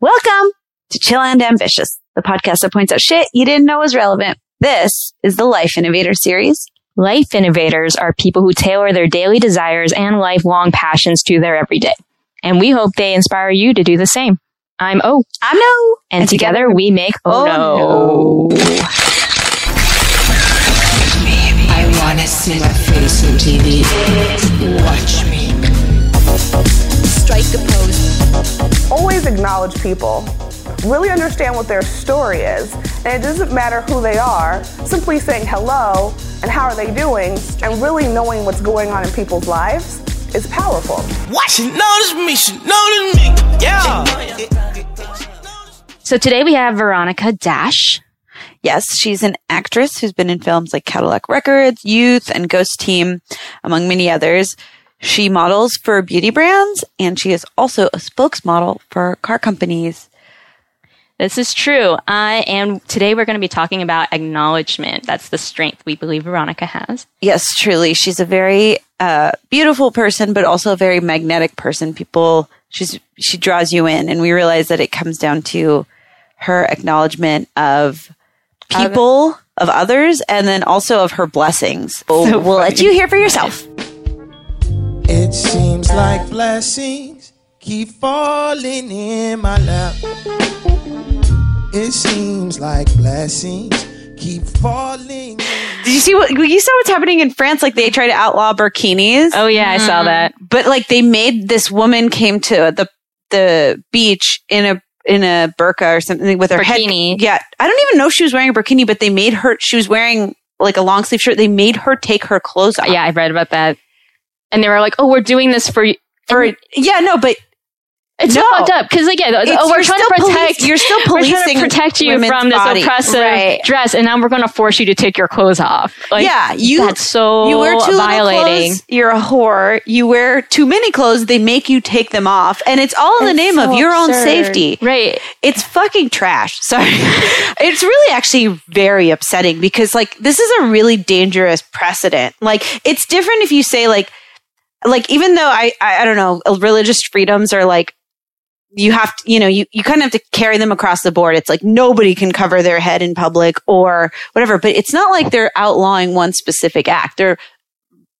Welcome to Chill and Ambitious, the podcast that points out shit you didn't know was relevant. This is the Life Innovator series. Life innovators are people who tailor their daily desires and lifelong passions to their everyday. And we hope they inspire you to do the same. I'm O. I'm no. And, And together, together- we make Oh, Oh, no. I wanna see my face on TV. Watch me. Strike a pose. always acknowledge people. Really understand what their story is. And it doesn't matter who they are, simply saying hello and how are they doing, and really knowing what's going on in people's lives is powerful. What? She noticed me, she noticed me. Yeah. So today we have Veronica Dash. Yes, she's an actress who's been in films like Cadillac Records, Youth, and Ghost Team, among many others. She models for beauty brands, and she is also a spokesmodel for car companies. This is true. Uh, and today we're going to be talking about acknowledgement. That's the strength we believe Veronica has. Yes, truly. She's a very uh, beautiful person, but also a very magnetic person. People, she's she draws you in, and we realize that it comes down to her acknowledgement of people, of others, and then also of her blessings. So we'll let you hear for yourself. It seems like blessings keep falling in my lap. It seems like blessings keep falling. Did you see what you saw what's happening in France? Like they try to outlaw burkinis. Oh, yeah, I saw mm-hmm. that. but like they made this woman came to the the beach in a in a burqa or something with her Burkini. head. Yeah, I don't even know if she was wearing a burkini, but they made her. She was wearing like a long sleeve shirt. They made her take her clothes off. Yeah, I read about that. And they were like, oh, we're doing this for you. for yeah, no, but It's No. fucked up because, like, yeah, It's- oh, we're trying to protect. police- you're still policing. we're trying to protect you from this bodies. oppressive Right. dress, and now we're going to force you to take your clothes off. Like, yeah, you that's so you wear too violating. clothes, you're a whore. You wear too many clothes, they make you take them off, and it's all in the name so of your own safety. Right. It's fucking trash. Sorry. it's really actually very upsetting because like this is a really dangerous precedent. Like it's different if you say like like even though I I, I don't know, uh, religious freedoms are like you have to, you know, you, you kind of have to carry them across the board. It's like nobody can cover their head in public or whatever, but it's not like they're outlawing one specific act. They're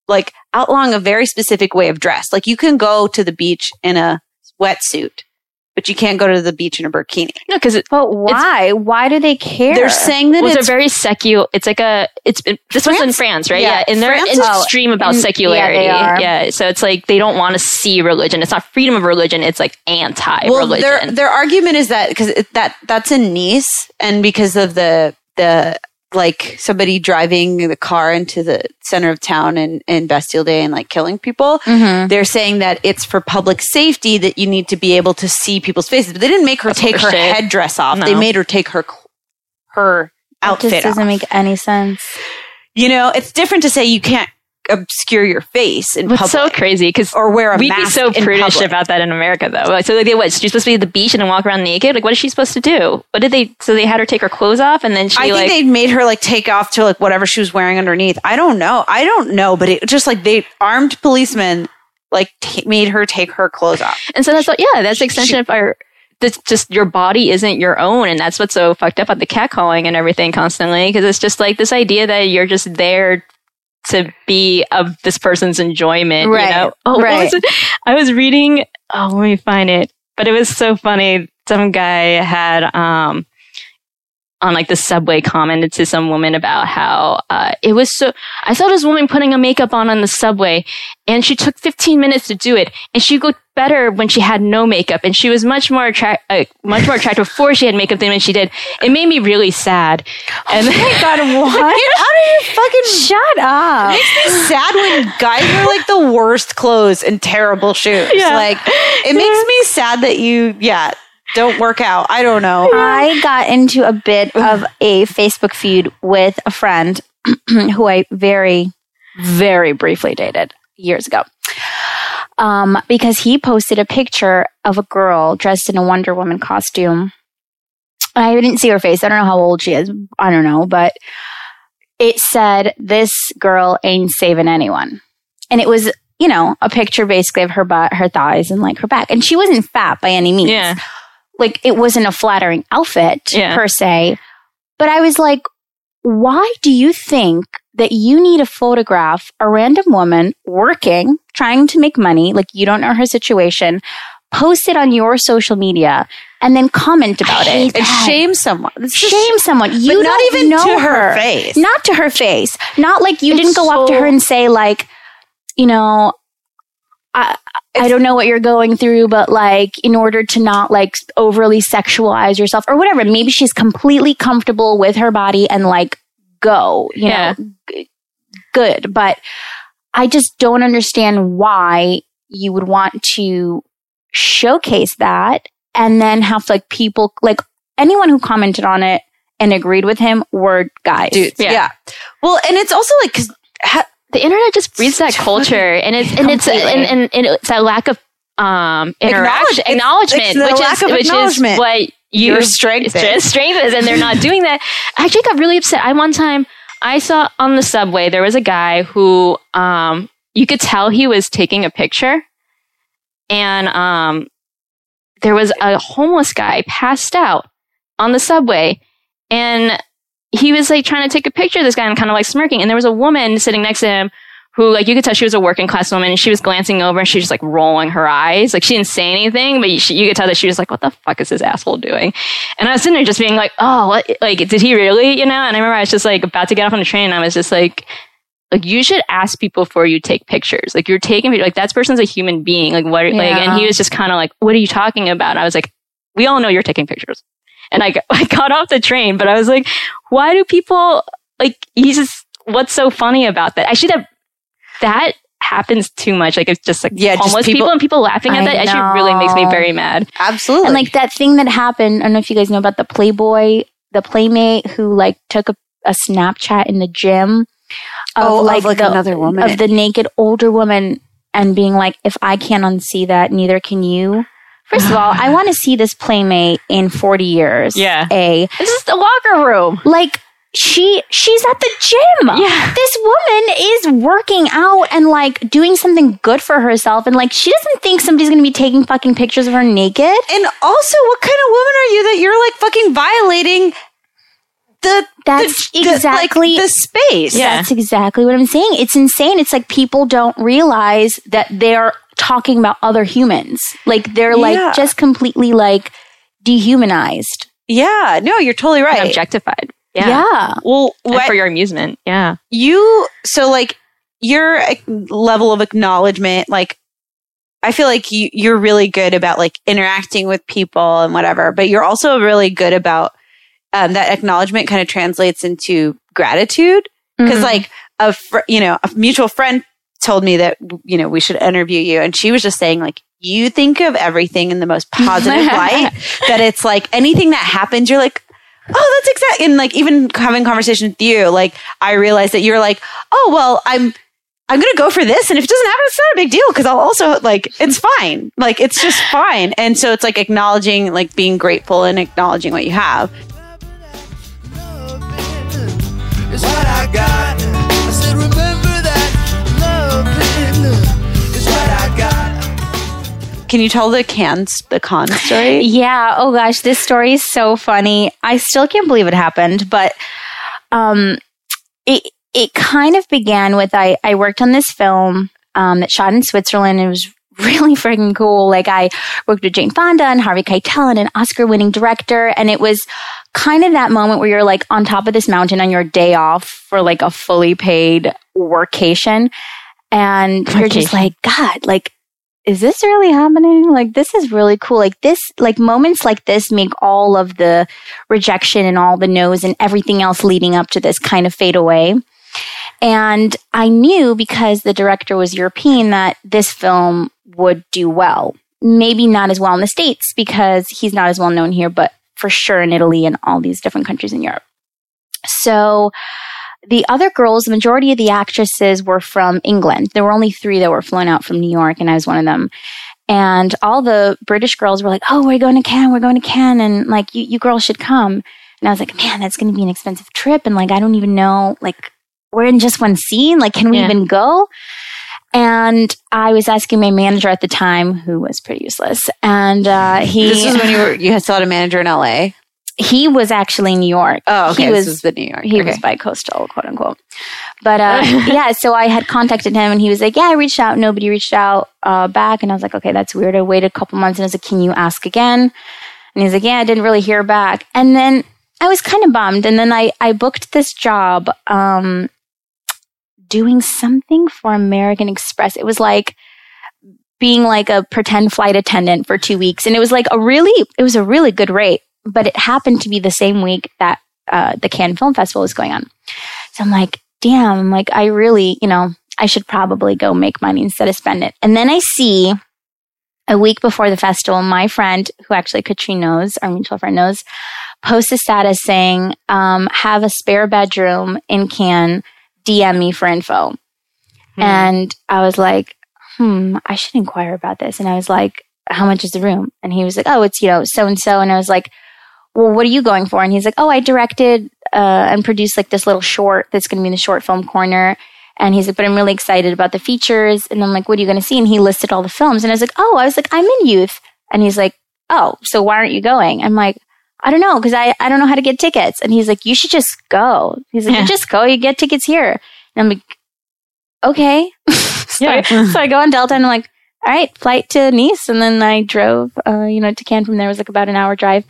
like outlawing a very specific way of dress. Like you can go to the beach in a wetsuit, but you can't go to the beach in a bikini. No, because it, But why? Why do they care? They're saying that was a it's very secular. It's like a. It's it, this was in France? France, right? Yeah, Yeah, and they're France is- extreme about in- yeah, secularity. they are. Yeah, so it's like they don't want to see religion. It's not freedom of religion. It's like anti-religion. their their argument is that because that that's in Nice, and because of the the like somebody driving the car into the center of town in, in Bastille Day and like killing people, Mm-hmm. they're saying that it's for public safety that you need to be able to see people's faces. But they didn't make her take her bullshit. headdress off. They made her take her her outfit just doesn't off. make any sense. you know, it's different to say you can't obscure your face in What's public so crazy because or wear a we'd mask be so prudish about that in America, though. Like, so like, they what? She's supposed to be at the beach and then walk around naked. Like, what is she supposed to do? What did they? So they had her take her clothes off, and then she I think like they made her like take off to like whatever she was wearing underneath. I don't know. I don't know, but it just like they armed policemen like t- made her take her clothes off. And so that's what, yeah, that's the extension of our. That's just your body isn't your own, and that's what's so fucked up about the catcalling and everything constantly. Because it's just like this idea that you're just there to be of this person's enjoyment. Right, You know? Oh, right. was? I was reading. Oh, let me find it. But it was so funny. Some guy had um on like the subway commented to some woman about how uh, it was so. I saw this woman putting a makeup on on the subway, and she took 15 minutes to do it, and she looked better when she had no makeup, and she was much more attract, uh, much more attractive before she had makeup than when she did. It made me really sad. And Oh God, what? Get out of your fucking Shut up. It makes me sad when guys wear like the worst clothes and terrible shoes. Yeah. Like it makes me sad that you yeah, don't work out. I don't know. I got into a bit of a Facebook feud with a friend who I very, very briefly dated years ago. Um, because he posted a picture of a girl dressed in a Wonder Woman costume. I didn't see her face. I don't know how old she is. I don't know, but it said, This girl ain't saving anyone. And it was, you know, a picture basically of her butt, her thighs, and like her back. And she wasn't fat by any means. yeah, like it wasn't a flattering outfit Yeah. per se. But I was like, why do you think that you need to photograph a random woman working, trying to make money, like you don't know her situation, post it on your social media, and then comment about it? and shame someone. It's just- Shame someone. You but not don't even know to her face. Not to her face. Not like you It's didn't go up to her and say like, you know, I I don't know what you're going through, but like in order to not like overly sexualize yourself or whatever, maybe she's completely comfortable with her body and like go, you Yeah. know, g- good. But I just don't understand why you would want to showcase that and then have like people like anyone who commented on it and agreed with him were guys. dudes. Yeah. Yeah. Well, and it's also like because the internet just breeds that culture and it's and it's and, and, and it's that lack of um interaction Acknowledge- acknowledgement it's the which lack is of which is what you Your strength is. strength is and they're not doing that. I actually got really upset. I one time i saw on the subway there was a guy who um you could tell he was taking a picture and um there was a homeless guy passed out on the subway and he was like trying to take a picture of this guy and kind of like smirking. And there was a woman sitting next to him who like you could tell she was a working class woman and she was glancing over and she was just like rolling her eyes. Like she didn't say anything, but you, she, you could tell that she was like, what the fuck is this asshole doing? And I was sitting there just being like, oh, what? Like, did he really? You know? And I remember I was just like about to get off on the train and I was just like, like you should ask people before you take pictures. Like you're taking like that person's a human being. Like what? Like and he was just kind of like, what are you talking about? And I was like, we all know you're taking pictures. And I got, I got off the train, but I was like, why do people like? He's just what's so funny about that? Actually, that that happens too much. Like it's just like Yeah, just people, people- and people laughing at I that. Actually, really makes me very mad. absolutely And like that thing that happened, I don't know if you guys know about the Playboy, the playmate who like took a, a Snapchat in the gym of Oh, of, like, like, the, another woman. of the naked older woman and being like, if I can't unsee that, neither can you. First of all, I want to see this playmate in 40 years. Yeah. A This is the locker room. like she she's at the gym. Yeah. This woman is working out and like doing something good for herself and like she doesn't think somebody's going to be taking fucking pictures of her naked. and also, what kind of woman are you that you're like fucking violating the That's the, the- exactly- like, the space? Yeah. That's exactly what I'm saying. It's insane. It's like people don't realize that they're talking about other humans. Like they're Yeah. like just completely like dehumanized. yeah. No, you're totally And right. objectified. Yeah. Yeah. Well, And what for your amusement. Yeah. you so like your level of acknowledgement, like I feel like you you're really good about like interacting with people and whatever, but you're also really good about um, that acknowledgement kind of translates into gratitude because Mhm. like a fr- you know a mutual friend told me that you know we should interview you. And she was just saying like you think of everything in the most positive light that it's like anything that happens you're like oh that's exact and like even having conversation with you like i realized that you're like oh well i'm i'm gonna go for this and if it doesn't happen it's not a big deal because i'll also like it's fine. Like it's just fine. And so it's like acknowledging like being grateful and acknowledging what you have can you tell the cans the con story Yeah. Oh gosh, this story is so funny. I still can't believe it happened, but um, it it kind of began with I I worked on this film um that shot in Switzerland. It was really freaking cool. Like I worked with Jane Fonda and Harvey Keitel and an Oscar winning director, and it was kind of that moment where you're like on top of this mountain on your day off for like a fully paid workation, and you're just like God, like is this really happening? Like, this is really cool. Like, this, like, moments like this make all of the rejection and all the no's and everything else leading up to this kind of fade away. And I knew because the director was European that this film would do well. Maybe not as well in the States because he's not as well known here, but for sure in Italy and all these different countries in Europe. So, the other girls, the majority of the actresses were from England. There were only three that were flown out from New York, and I was one of them. And all the British girls were like, "Oh, we're going to Cannes. We're going to Cannes, and like you, you girls should come." And I was like, "Man, that's going to be an expensive trip, and like I don't even know, like we're in just one scene. Like, can we Yeah. even go?" And I was asking my manager at the time, who was pretty useless, and uh, he This is when you were you still had a manager in LA. He was actually in New York. Oh, okay. He this was was the New York. he okay. was bi-coastal, quote unquote. But uh, yeah, so I had contacted him, and he was like, "Yeah, I reached out. Nobody reached out uh, back." And I was like, "Okay, that's weird." I waited a couple months, and I was like, "Can you ask again?" And he's like, "Yeah, I didn't really hear back." And then I was kind of bummed. And then I I booked this job um, doing something for American Express. It was like being like a pretend flight attendant for two weeks, and it was like a really it was a really good rate. But it happened to be the same week that uh, the Cannes Film Festival was going on. So I'm like, damn, I'm like, I really, you know, I should probably go make money instead of spend it. And then I see a week before the festival, my friend, who actually Katrine knows, our mutual friend knows, posts a status saying, um, have a spare bedroom in Cannes, DM me for info. And I was like, hmm, I should inquire about this. And I was like, how much is the room? And he was like, oh, it's, you know, so and so. And I was like, well, what are you going for? And he's like, oh, I directed uh, and produced like this little short that's going to be in the short film corner. And he's like, but I'm really excited about the features. And I'm like, what are you going to see? And he listed all the films. And I was like, oh, I was like, I'm in youth. And he's like, oh, so why aren't you going? I'm like, I don't know, because I, I don't know how to get tickets. And he's like, you should just go. He's like, Yeah. you just go, you get tickets here. And I'm like, okay. so, Yeah. I, so I go on Delta and I'm like, all right, flight to Nice. And then I drove, uh, you know, to Cannes from there. It was like about an hour drive.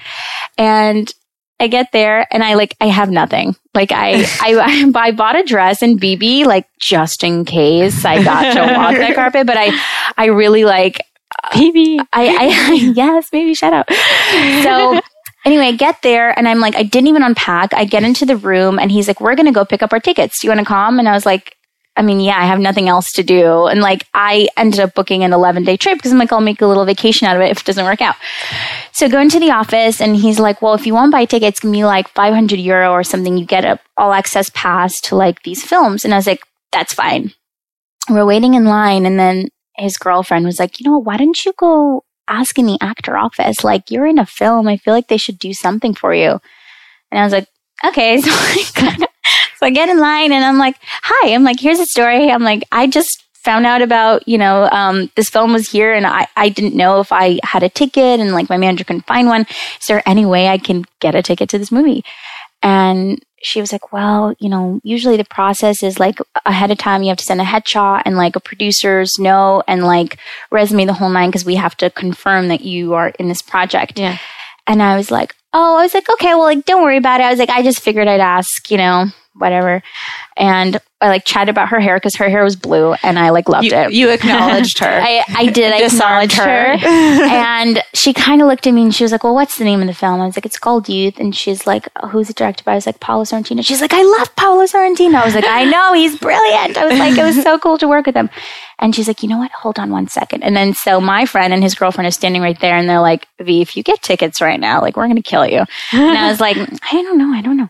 And I get there and I like, I have nothing. Like I, I, I bought a dress and BB, like just in case I got to walk that carpet, but I, I really like, Baby. I, I yes, maybe shout out. So anyway, I get there and I'm like, I didn't even unpack. I get into the room and he's like, We're gonna go pick up our tickets. Do you wanna come? And I was like, I mean, yeah, I have nothing else to do. And like I ended up booking an 11 day trip because I'm like, I'll make a little vacation out of it if it doesn't work out. So go into the office and he's like, Well, if you want to buy tickets, gonna be like 500 euro or something. You get a all access pass to like these films. And I was like, That's fine. We're waiting in line and then his girlfriend was like, you know why don't you go ask in the actor office? Like, you're in a film. I feel like they should do something for you. And I was like, okay. So I, kinda, so I get in line and I'm like, hi. I'm like, here's a story. I'm like, I just found out about, you know, um, this film was here and I, I didn't know if I had a ticket and like my manager couldn't find one. Is there any way I can get a ticket to this movie? And she was like, well, you know, usually the process is like ahead of time, you have to send a headshot and like a producer's note and like resume the whole nine because we have to confirm that you are in this project. Yeah. And I was like, oh, I was like, okay, well, like, don't worry about it. I was like, I just figured I'd ask, you know, whatever. And I like chatted about her hair because her hair was blue and I like loved You, it. you acknowledged her. I, I did. I acknowledged her. and she kind of looked at me and she was like, Well, what's the name of the film? I was like, It's called Youth. And she's like, Who's it directed by? I was like, Paolo Sorrentino. She's like, I love Paolo Sorrentino. I was like, I know, he's brilliant. I was like, It was so cool to work with him. And she's like, You know what? Hold on one second. And then so my friend and his girlfriend are standing right there and they're like, V, if you get tickets right now, like, we're going to kill you. And I was like, I don't know. I don't know.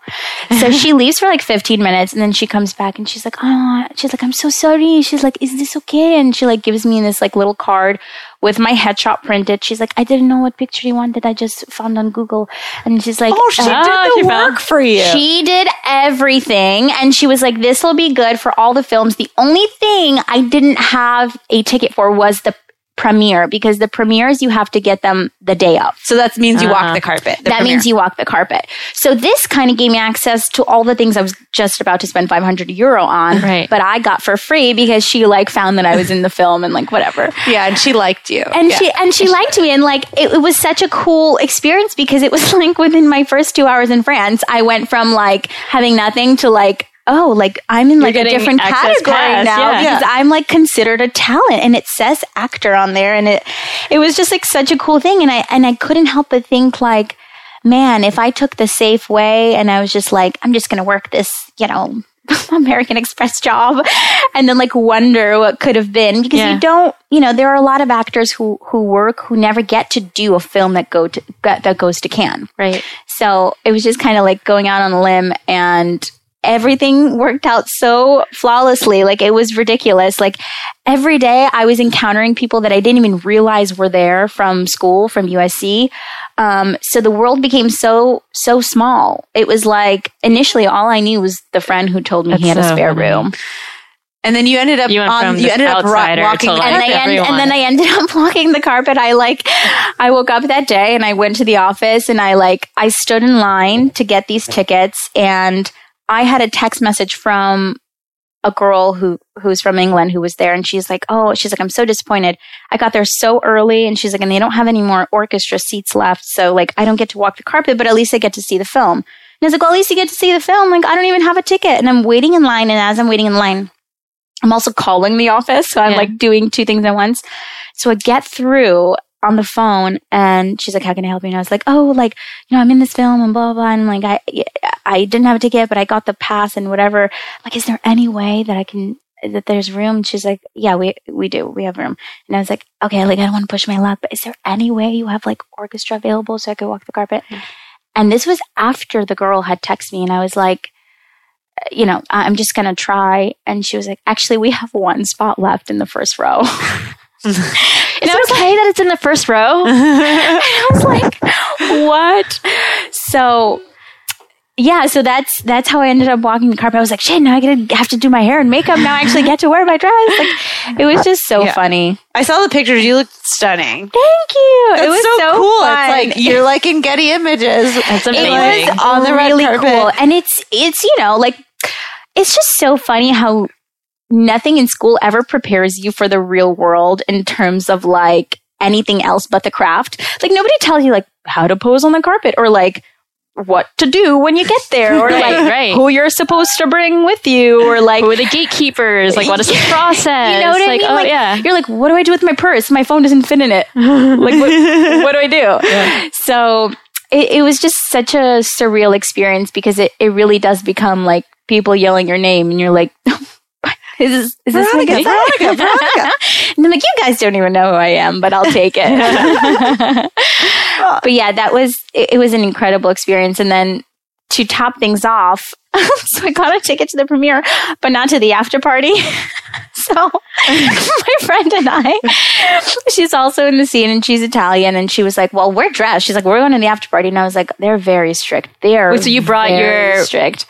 So she leaves for like 15 minutes and then she comes back and she's like, Oh, she's like, I'm so sorry. She's like, Is this okay? And she like gives me this like little card with my headshot printed. She's like, I didn't know what picture you wanted. I just found on Google. And she's like, oh, she uh, did Oh, the she found- work for you. she did everything and she was like, this will be good for all the films. The only thing I didn't have a ticket for was the premiere because the premieres you have to get them the day of. so that means you Uh-huh. walk the carpet. the that premiere. means you walk the carpet. So this kind of gave me access to all the things I was just about to spend 500 euro on, Right. but I got for free because she like found that I was in the film and like whatever Yeah, and she liked you. and Yeah. she and she liked me and like it, it was such a cool experience because it was like within my first two hours in france i went from like having nothing to like oh like i'm in like a different access category pass, now yeah. because i'm like considered a talent and it says actor on there and it it was just like such a cool thing and i and i couldn't help but think like man if i took the safe way and i was just like i'm just gonna work this you know American Express job and then like wonder what could have been because Yeah. you don't you know there are a lot of actors who who work who never get to do a film that go to that that goes to Cannes Right. so it was just kind of like going out on a limb and everything worked out so flawlessly. Like it was ridiculous. Like every day I was encountering people that I didn't even realize were there from school, from USC. Um, so the world became so, so small. It was like initially all I knew was the friend who told me he That's had a spare funny. room. And then you ended up You on, you ended up ro- walking like, and, I end, and then I ended up walking the carpet. I like, I woke up that day and I went to the office and I like, I stood in line to get these tickets and I had a text message from a girl who who's from England who was there and she's like, "Oh, she's like I'm so disappointed. I got there so early and she's like and they don't have any more orchestra seats left, so like I don't get to walk the carpet, but at least I get to see the film." And I was like, "Well, at least you get to see the film. Like I don't even have a ticket." And I'm waiting in line and as I'm waiting in line, I'm also calling the office, so I'm Yeah. like doing two things at once. So I get through on the phone and she's like, How can I help you? And I was like, Oh, like, you know, I'm in this film and blah, blah, blah. And like, I, I didn't have a ticket, but I got the pass and whatever. Like, is there any way that I can, that there's room? And she's like, Yeah, we, we do. We have room. And I was like, Okay, like, I don't want to push my luck, but is there any way you have like orchestra available so I could walk the carpet? And this was after the girl had texted me and I was like, you know, I'm just going to try. And she was like, actually, we have one spot left in the first row. Is it okay that it's in the first row? I was like, what? So yeah, so that's that's how I ended up walking the carpet. I was like, shit, now I gotta have to do my hair and makeup. Now I actually get to wear my dress. Like it was just so Yeah. funny. I saw the pictures. You look stunning. Thank you. That's it was so, so, cool. fun. It's like you're like in Getty Images. That's it amazing. was On the red carpet. cool, and it's it's you know like it's just so funny how nothing in school ever prepares you for the real world in terms of like anything else but the craft. Like nobody tells you like how to pose on the carpet or like what to do when you get there or like right. who you're supposed to bring with you or like Who are the gatekeepers? Like, what is the process? you know what I like, mean? Oh, like, yeah. You're like, what do I do with my purse? My phone doesn't fit in it. like, what, what do I do? So it, it was just such a surreal experience because it, it really does become like people yelling your name and you're like, oh is this, is this Veronica, Veronica, Veronica. and I'm like, you guys don't even know who I am, but I'll take it. but yeah, that was, it, it was an incredible experience. And then to top things off, so I got a ticket to the premiere, but not to the after party. so my friend and I, she's also in the scene and she's Italian and she was like, well, we're dressed. She's like, we're going to the after party. And I was like, they're very strict. They're Wait, so you brought very your- strict.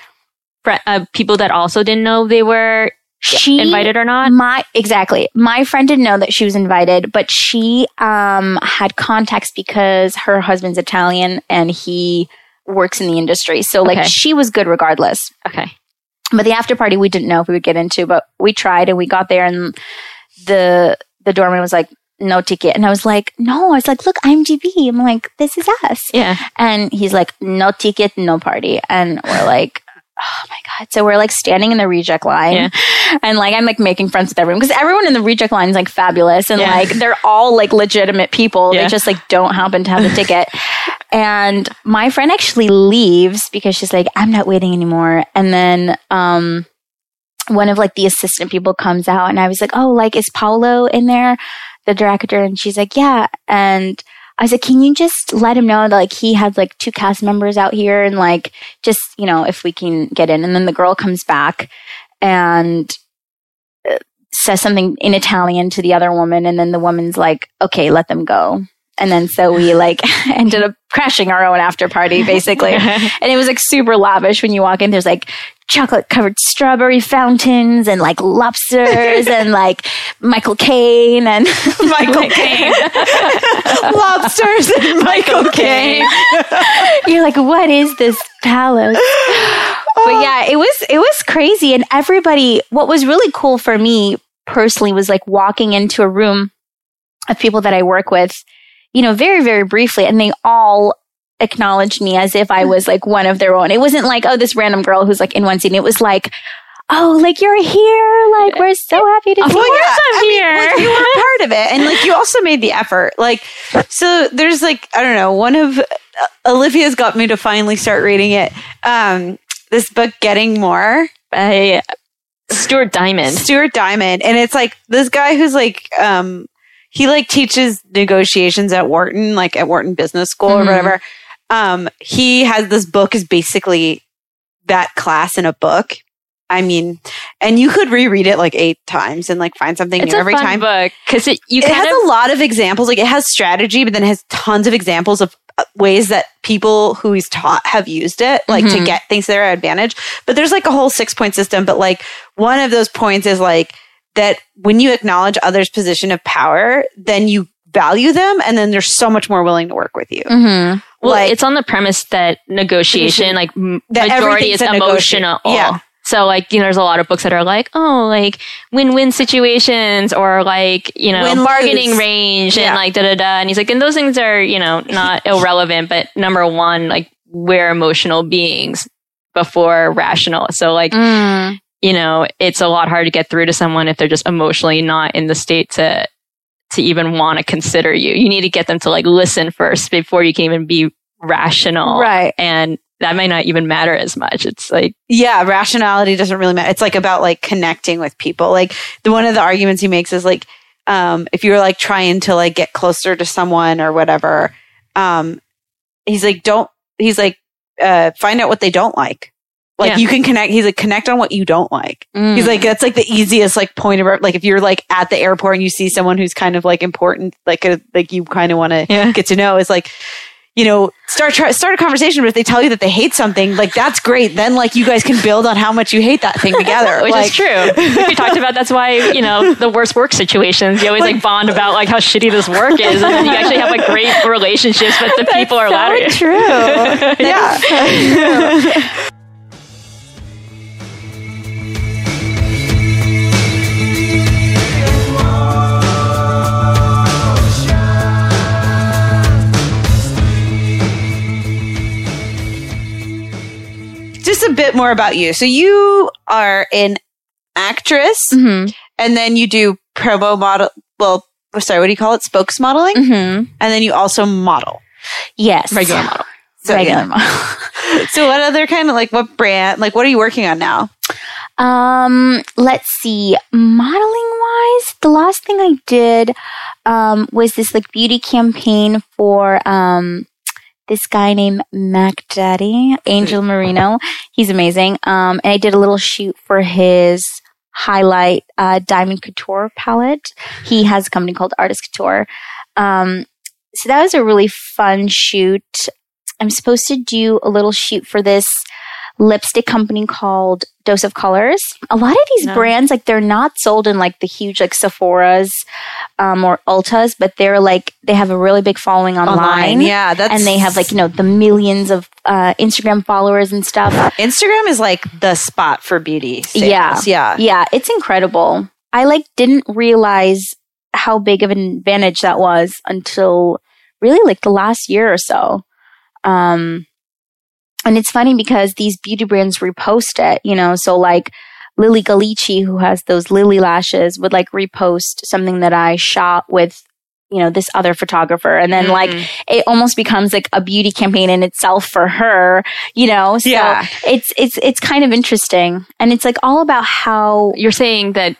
Uh, people that also didn't know they were She invited or not. My exactly. My friend didn't know that she was invited, but she um had contacts because her husband's Italian and he works in the industry. So like Okay. she was good regardless. Okay. But the after party we didn't know if we would get into, but we tried and we got there and the the doorman was like no ticket and I was like no I was like look i'm gb I'm like this is us Yeah. and he's like, no ticket, no party. And we're like, oh my God. So we're like standing in the reject line. Yeah. And like, I'm like making friends with everyone because everyone in the reject line is like fabulous. And Yeah. like, they're all like legitimate people. Yeah. They just like don't happen to have a ticket. and my friend actually leaves because she's like, I'm not waiting anymore. And then, um, one of like the assistant people comes out and I was like, oh, like, is Paolo in there? The director. And she's like, yeah. And I was like, can you just let him know that like he had like two cast members out here and like just, you know, if we can get in. And then the girl comes back and uh, says something in Italian to the other woman. And then the woman's like, okay, let them go. And then so we like ended up crashing our own after party basically. and it was like super lavish when you walk in. There's like chocolate covered strawberry fountains and like lobsters and like Michael Caine and Michael Caine. Lobsters and Michael Caine. You're like, what is this palace? but yeah, it was it was crazy, and everybody. What was really cool for me personally was like walking into a room of people that I work with, you know, very very briefly, and they all acknowledged me as if I was like one of their own. It wasn't like, oh, this random girl who's like in one scene. It was like. Oh, like you're here! Like we're so happy to see Well, you. yeah, I mean, here. like, you were part of it, and like you also made the effort. Like, so there's like I don't know. One of uh, Olivia's got me to finally start reading it. Um, this book, Getting More, By Stuart Diamond. Stuart Diamond, and it's like this guy who's like um he like teaches negotiations at Wharton, like at Wharton Business School or Mhm. whatever. Um, he has this book is basically that class in a book. I mean, and you could reread it like eight times and like find something It's new a every fun time. book because it you it has of a lot of examples. Like it has strategy, but then it has tons of examples of uh, ways that people who he's taught have used it, like to Mhm. get things to their advantage. But there's like a whole six point system. But like one of those points is like that when you acknowledge others' position of power, then you value them, and then they're so much more willing to work with you. Mm-hmm. Well, like- it's on the premise that negotiation, like That majority is everything's a negotiation. emotional. Yeah. So like, you know, there's a lot of books that are like, oh, like win-win situations or like, you know, Win-lose. bargaining range Yeah. and like da da da. And he's like, and those things are, you know, not irrelevant, but number one, like we're emotional beings before rational. So like, Mm. You know, it's a lot hard to get through to someone if they're just emotionally not in the state to to even want to consider you. You need to get them to like listen first before you can even be rational. Right. And that might not even matter as much. It's like yeah rationality doesn't really matter it's like about like connecting with people like the one of the arguments he makes is like um if you're like trying to like get closer to someone or whatever um he's like don't he's like uh find out what they don't like like Yeah. you can connect he's like connect on what you don't like Mm. he's like that's like the easiest like point of like if you're like at the airport and you see someone who's kind of like important like a, like you kind of want to Yeah. get to know is like you know start try, start a conversation but if they tell you that they hate something like that's great then like you guys can build on how much you hate that thing together which like, is true. we talked about that's why, you know, the worst work situations, you always like bond about like how shitty this work is. And then you actually have like great relationships with the people around you. true. yeah just a bit more about you so you are an actress Mm-hmm. and then you do promo model well sorry what do you call it spokes modeling Mm-hmm. and then you also model Yes. Regular model. so, Regular yeah. model. so what other kind of like what brand like what are you working on now Um, let's see. Modeling wise, the last thing I did um was this like beauty campaign for um this guy named Mac Daddy, Angel Merino. He's amazing. Um, and I did a little shoot for his highlight uh, diamond couture palette. He has a company called Artist Couture. Um, so that was a really fun shoot. I'm supposed to do a little shoot for this lipstick company called Dose of Colors. A lot of these No. brands, like they're not sold in like the huge like Sephora's um, or Ultas, but they're like they have a really big following online. yeah that's And they have like, you know, the millions of uh, Instagram followers and stuff. instagram is like the spot for beauty sales. Yeah. yeah Yeah, it's incredible. I like didn't realize how big of an advantage that was until really like the last year or so. Um, and it's funny because these beauty brands repost it, you know, so like Lilly Ghalichi, who has those Lilly Lashes, would like repost something that I shot with, you know, this other photographer. And then like Mhm. it almost becomes like a beauty campaign in itself for her, you know? So Yeah. it's it's it's kind of interesting. And it's like all about how You're saying that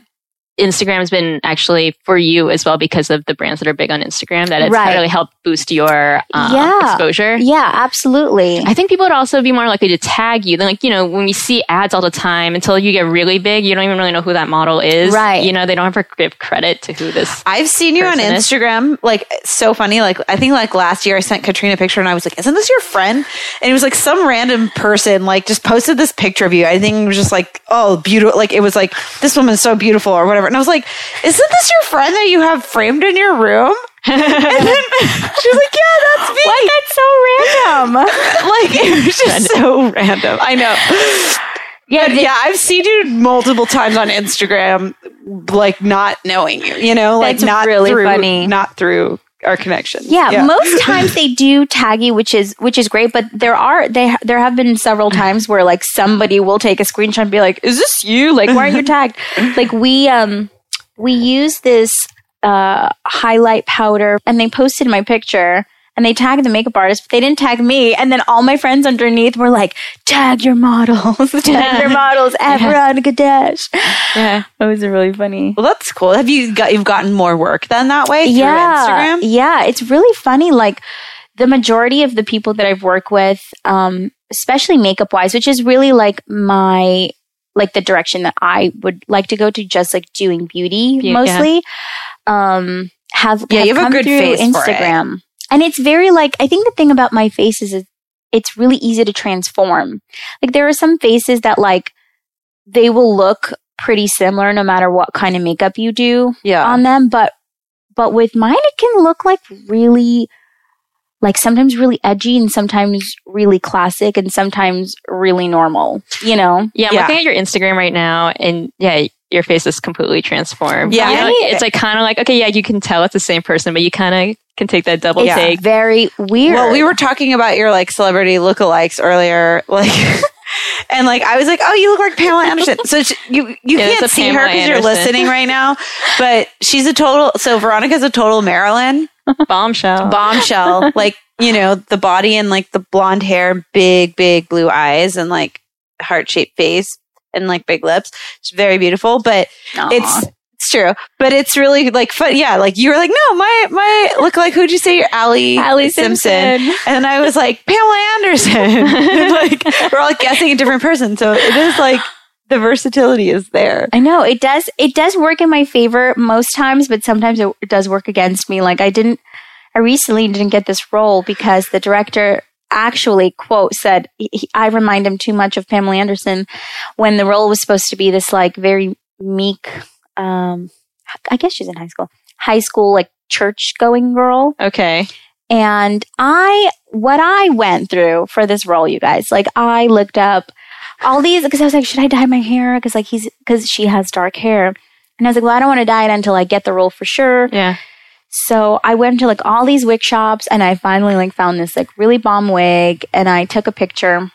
Instagram has been actually for you as well because of the brands that are big on Instagram that it's Right. really helped boost your um, Yeah. exposure. Yeah, absolutely. I think people would also be more likely to tag you. Then, like, you know, when you see ads all the time, until you get really big, you don't even really know who that model is. Right. You know, they don't ever give credit to who this. I've seen you on person is. Instagram. Like, so funny. Like, I think like last year I sent Katrina a picture and I was like, isn't this your friend? And it was like some random person like just posted this picture of you. I think it was just like, oh, beautiful. Like, it was like, this woman's so beautiful or whatever. And I was like, isn't this your friend that you have framed in your room? and then she was like, yeah, that's me. Why that's so random? like, it was just so random. I know. yeah, yeah, I've seen you multiple times on Instagram, like not knowing you, you know, like That's not really through, funny. not through our connection. Yeah, most times they do tag you, which is which is great. But there are they there have been several times where like somebody will take a screenshot and be like, "Is this you? Like, why aren't you tagged?" like we um we use this uh highlight powder, and they posted my picture. And they tagged the makeup artist, but they didn't tag me. And then all my friends underneath were like, "Tag your models, tag your models, Avron Kadesh." Yeah. That was really funny. Well, that's cool. Have you got you've gotten more work done that way through yeah, Instagram? Yeah, it's really funny. Like the majority of the people that I've worked with, um, especially makeup wise, which is really like my like the direction that I would like to go to, just like doing beauty Beau- yeah. mostly. Um, have Yeah, have you have a good through face for it. Instagram. And it's very like I think the thing about my face is it's really easy to transform. Like there are some faces that like they will look pretty similar no matter what kind of makeup you do Yeah. on them, but but with mine it can look like really like sometimes really edgy and sometimes really classic and sometimes really normal, you know? Yeah, I'm Yeah. looking at your Instagram right now, and yeah, your face is completely transformed. Yeah. You know, it's like kind of like okay, yeah, you can tell it's the same person, but you kind of can take that double It's take. very weird. Well, we were talking about your like celebrity lookalikes earlier, like, and like I was like, "Oh, you look like Pamela Anderson." So she, you you Yeah, can't a see her because you're listening right now, but she's a total. So Veronica's a total Marilyn Bombshell. bombshell, like you know the body and like the blonde hair, big big blue eyes, and like heart shaped face and like big lips. It's very beautiful, but Aw. it's. It's true, but it's really like fun. Yeah, like you were like, no, my my look like who'd you say you're Allie Allie Simpson. Simpson. And I was like, Pamela Anderson. And, like we're all guessing a different person. So it is like the versatility is there. I know it does. It does work in my favor most times, but sometimes it does work against me. Like I didn't. I recently didn't get this role because the director actually quote said he, I remind him too much of Pamela Anderson when the role was supposed to be this like very meek. Um, I guess she's in high school. High school like church going girl. okay. And I, what I went through for this role, you guys, like I looked up all these because I was like, should I dye my hair? Because like he's because she has dark hair, and I was like, well, I don't want to dye it until I get the role for sure. Yeah. So I went to like all these wig shops, and I finally like found this like really bomb wig, and I took a picture.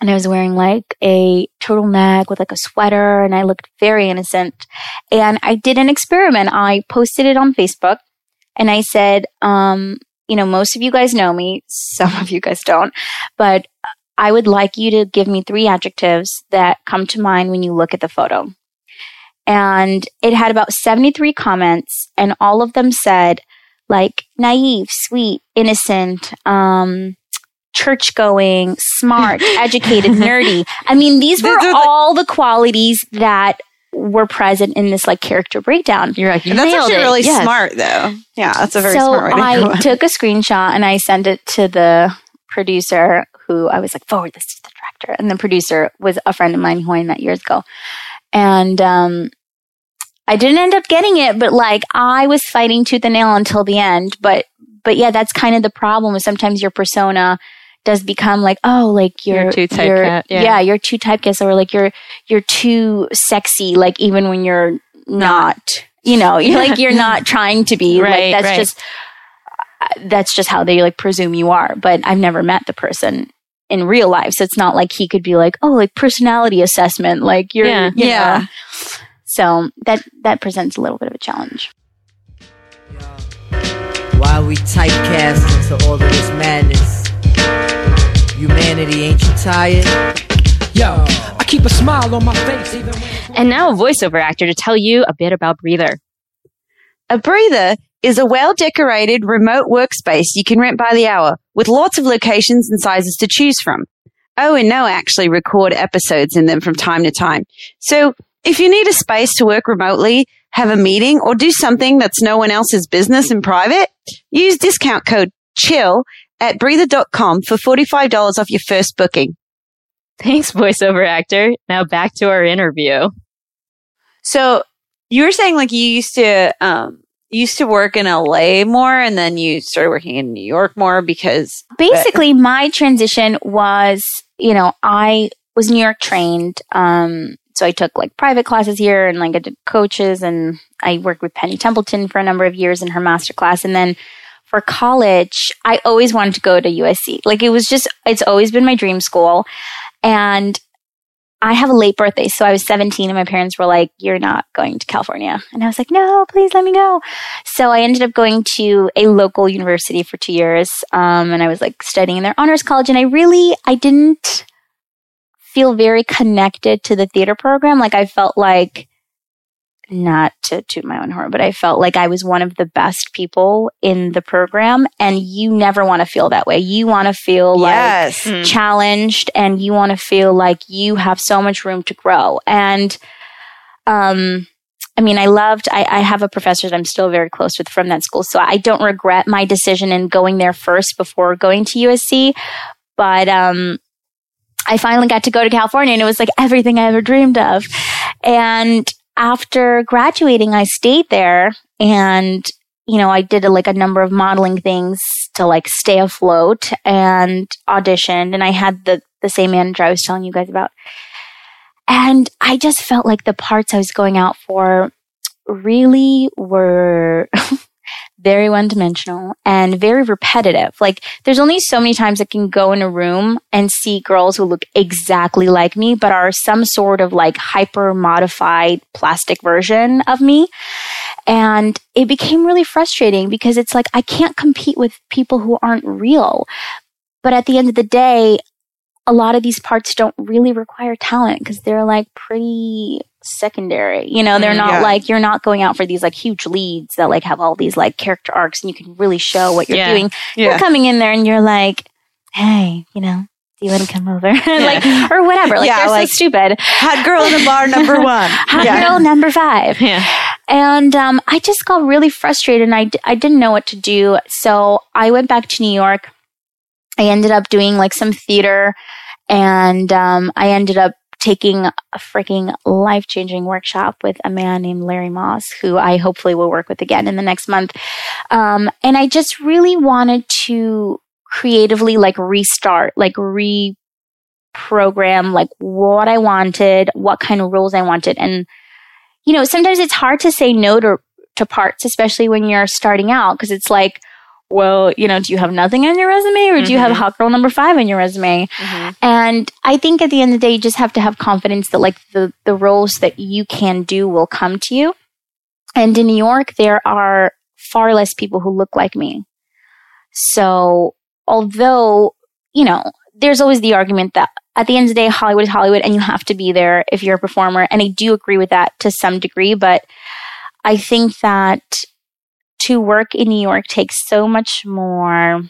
And I was wearing like a turtleneck with like a sweater, and I looked very innocent. And I did an experiment. I posted it on Facebook, and I said, um, you know, most of you guys know me, some of you guys don't, but I would like you to give me three adjectives that come to mind when you look at the photo. And it had about 73 comments, and all of them said, like, naive, sweet, innocent, um, church going, smart, educated, nerdy. I mean, these were They're all the qualities that were present in this like character breakdown. You're like, you that's nailed actually it. really Yes. smart though. Yeah, that's a very so smart way to I go. took a screenshot and I sent it to the producer who I was like, forward this to the director. And the producer was a friend of mine who I met years ago. And um, I didn't end up getting it, but like I was fighting tooth and nail until the end. But but yeah, that's kind of the problem is sometimes your persona does become like, oh, like you're, You're too typecast, yeah. you're too typecast or like you're you're too sexy, like even when you're not. You know, you're like you're not trying to be. Right, like that's right. just that's just how they like presume you are. But I've never met the person in real life, so it's not like he could be like, oh, like personality assessment, like you're, Yeah. you Yeah. So that that presents a little bit of a challenge. Why we typecast into all of this madness? Humanity, ain't you tired? Yo, I keep a smile on my face even when And now a voiceover actor to tell you a bit about Breather. A breather is a well decorated remote workspace you can rent by the hour with lots of locations and sizes to choose from. Oh, and no actually record episodes in them from time to time. So if you need a space to work remotely, have a meeting, or do something that's no one else's business in private, use discount code CHILL at breather.com for $45 off your first booking. Thanks, voiceover actor. Now back to our interview. So you were saying like you used to um you used to work in LA more and then you started working in New York more because Basically, my transition was, you know, I was New York trained. Um, so I took like private classes here and like I did coaches and I worked with Penny Templeton for a number of years in her master class. And then for college, I always wanted to go to USC. Like it was just, it's always been my dream school. And I have a late birthday. So I was 17 and my parents were like, you're not going to California. And I was like, no, please let me go. So I ended up going to a local university for two years. Um, and I was like studying in their honors college. And I really, I didn't feel very connected to the theater program. Like I felt like, not to toot my own horn, but I felt like I was one of the best people in the program. And you never want to feel that way. You want to feel like. Mm. challenged and you want to feel like you have so much room to grow. And um I mean, I loved, I, I have a professor that I'm still very close with from that school. So I don't regret my decision in going there first before going to USC. But, um, I finally got to go to California and it was like everything I ever dreamed of. And after graduating, I stayed there and, you know, I did a, like a number of modeling things to like stay afloat and auditioned. And I had the, the same manager I was telling you guys about. And I just felt like the parts I was going out for really were very one dimensional and very repetitive. Like there's only so many times I can go in a room and see girls who look exactly like me, but are some sort of like hyper modified plastic version of me. And it became really frustrating because it's like I can't compete with people who aren't real. But at the end of the day, a lot of these parts don't really require talent because they're like pretty secondary. You know, they're Mm, not yeah. like you're not going out for these like huge leads that like have all these like character arcs and you can really show what you're Yeah. doing. You're coming in there and you're like, hey, you know, do you want to come over? like or whatever. Like Yeah, they're like- so stupid. Hot girl in the bar number one. Hot Yeah. girl number five. Yeah. And um, I just got really frustrated and I, d- I didn't know what to do. So I went back to New York. I ended up doing like some theater and um, I ended up taking a freaking life changing workshop with a man named Larry Moss, who I hopefully will work with again in the next month. Um, and I just really wanted to creatively like restart, like reprogram like what I wanted, what kind of roles I wanted. And you know, sometimes it's hard to say no to, to parts, especially when you're starting out, because it's like, well, you know, do you have nothing on your resume or do you have mm-hmm. hot girl number five on your resume? Mm-hmm. And I think at the end of the day, you just have to have confidence that like the, the roles that you can do will come to you. And in New York, there are far less people who look like me. So although, you know, there's always the argument that at the end of the day, Hollywood is Hollywood and you have to be there if you're a performer. And I do agree with that to some degree, but I think that to work in New York takes so much more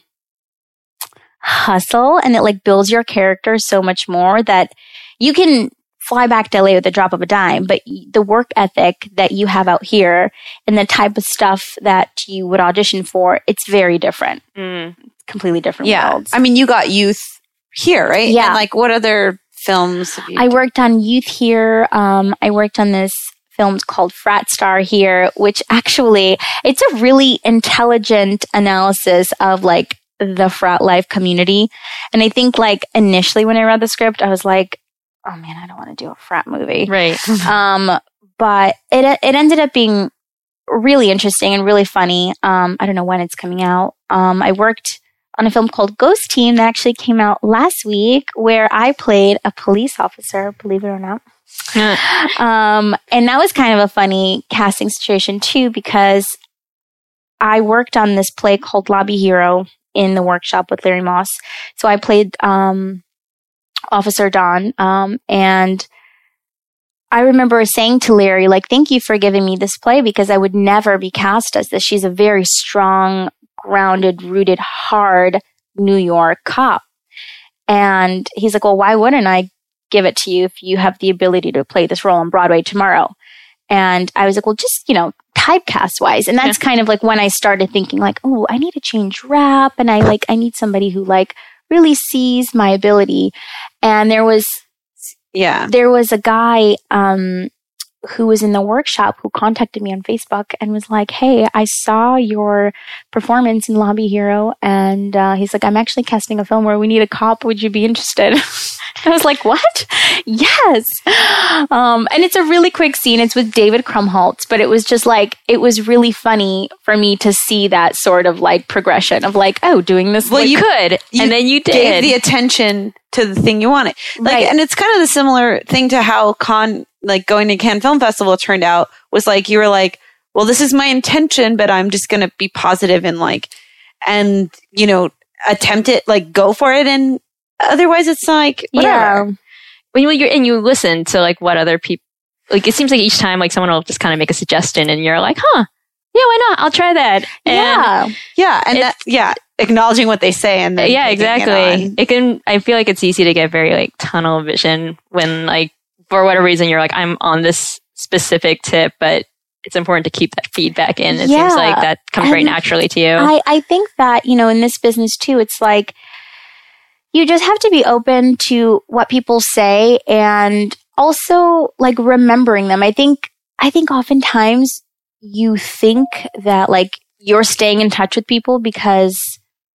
hustle and it like builds your character so much more that you can fly back to LA with a drop of a dime, but the work ethic that you have out here and the type of stuff that you would audition for, it's very different. Mm. Completely different Yeah. worlds. I mean, you got youth here, right? Yeah. And like, what other films have you I worked on Youth here. Um, I worked on this film called Frat Star here, which actually it's a really intelligent analysis of like the frat life community. And I think like initially when I read the script, I was like, oh man, I don't want to do a frat movie. Right. Um, but it it ended up being really interesting and really funny. Um, I don't know when it's coming out. Um, I worked on a film called Ghost Team that actually came out last week, where I played a police officer. Believe it or not. um, and that was kind of a funny casting situation too, because I worked on this play called Lobby Hero in the workshop with Larry Moss. So I played um, Officer Dawn, um, and I remember saying to Larry, like, thank you for giving me this play because I would never be cast as this. She's a very strong, grounded, rooted, hard New York cop. And he's like, well, why wouldn't I give it to you if you have the ability to play this role on Broadway tomorrow? And I was like, well, just, you know, typecast wise. And that's kind of like when I started thinking like, oh, I need to change rap and I like, I need somebody who like really sees my ability. And there was Yeah. there was a guy um, who was in the workshop who contacted me on Facebook and was like, "Hey, I saw your performance in Lobby Hero, and uh, he's like, I'm actually casting a film where we need a cop. Would you be interested?" I was like, "What? Yes!" Um, and it's a really quick scene. It's with David Krumholtz, but it was just like it was really funny for me to see that sort of like progression of like, oh, doing this. Well, like, you could, you and then you gave the attention to the thing you wanted. Like, Right. and it's kind of the similar thing to how con, like going to Cannes Film Festival turned out was like, you were like, well, this is my intention, but I'm just going to be positive and like, and, you know, attempt it, like go for it. And otherwise it's like, whatever. yeah. when you you're and you listen to like what other people like it seems like each time like someone will just kind of make a suggestion and you're like huh yeah why not i'll try that and Yeah. Yeah. And that, yeah, acknowledging what they say and then yeah taking it exactly it, can i feel like it's easy to get very like tunnel vision when like for whatever reason you're like i'm on this specific tip but it's important to keep that feedback in. It Yeah. seems like that comes very naturally to you. I, I think that, you know, in this business too, it's like you just have to be open to what people say and also like remembering them. I think, I think oftentimes you think that like you're staying in touch with people because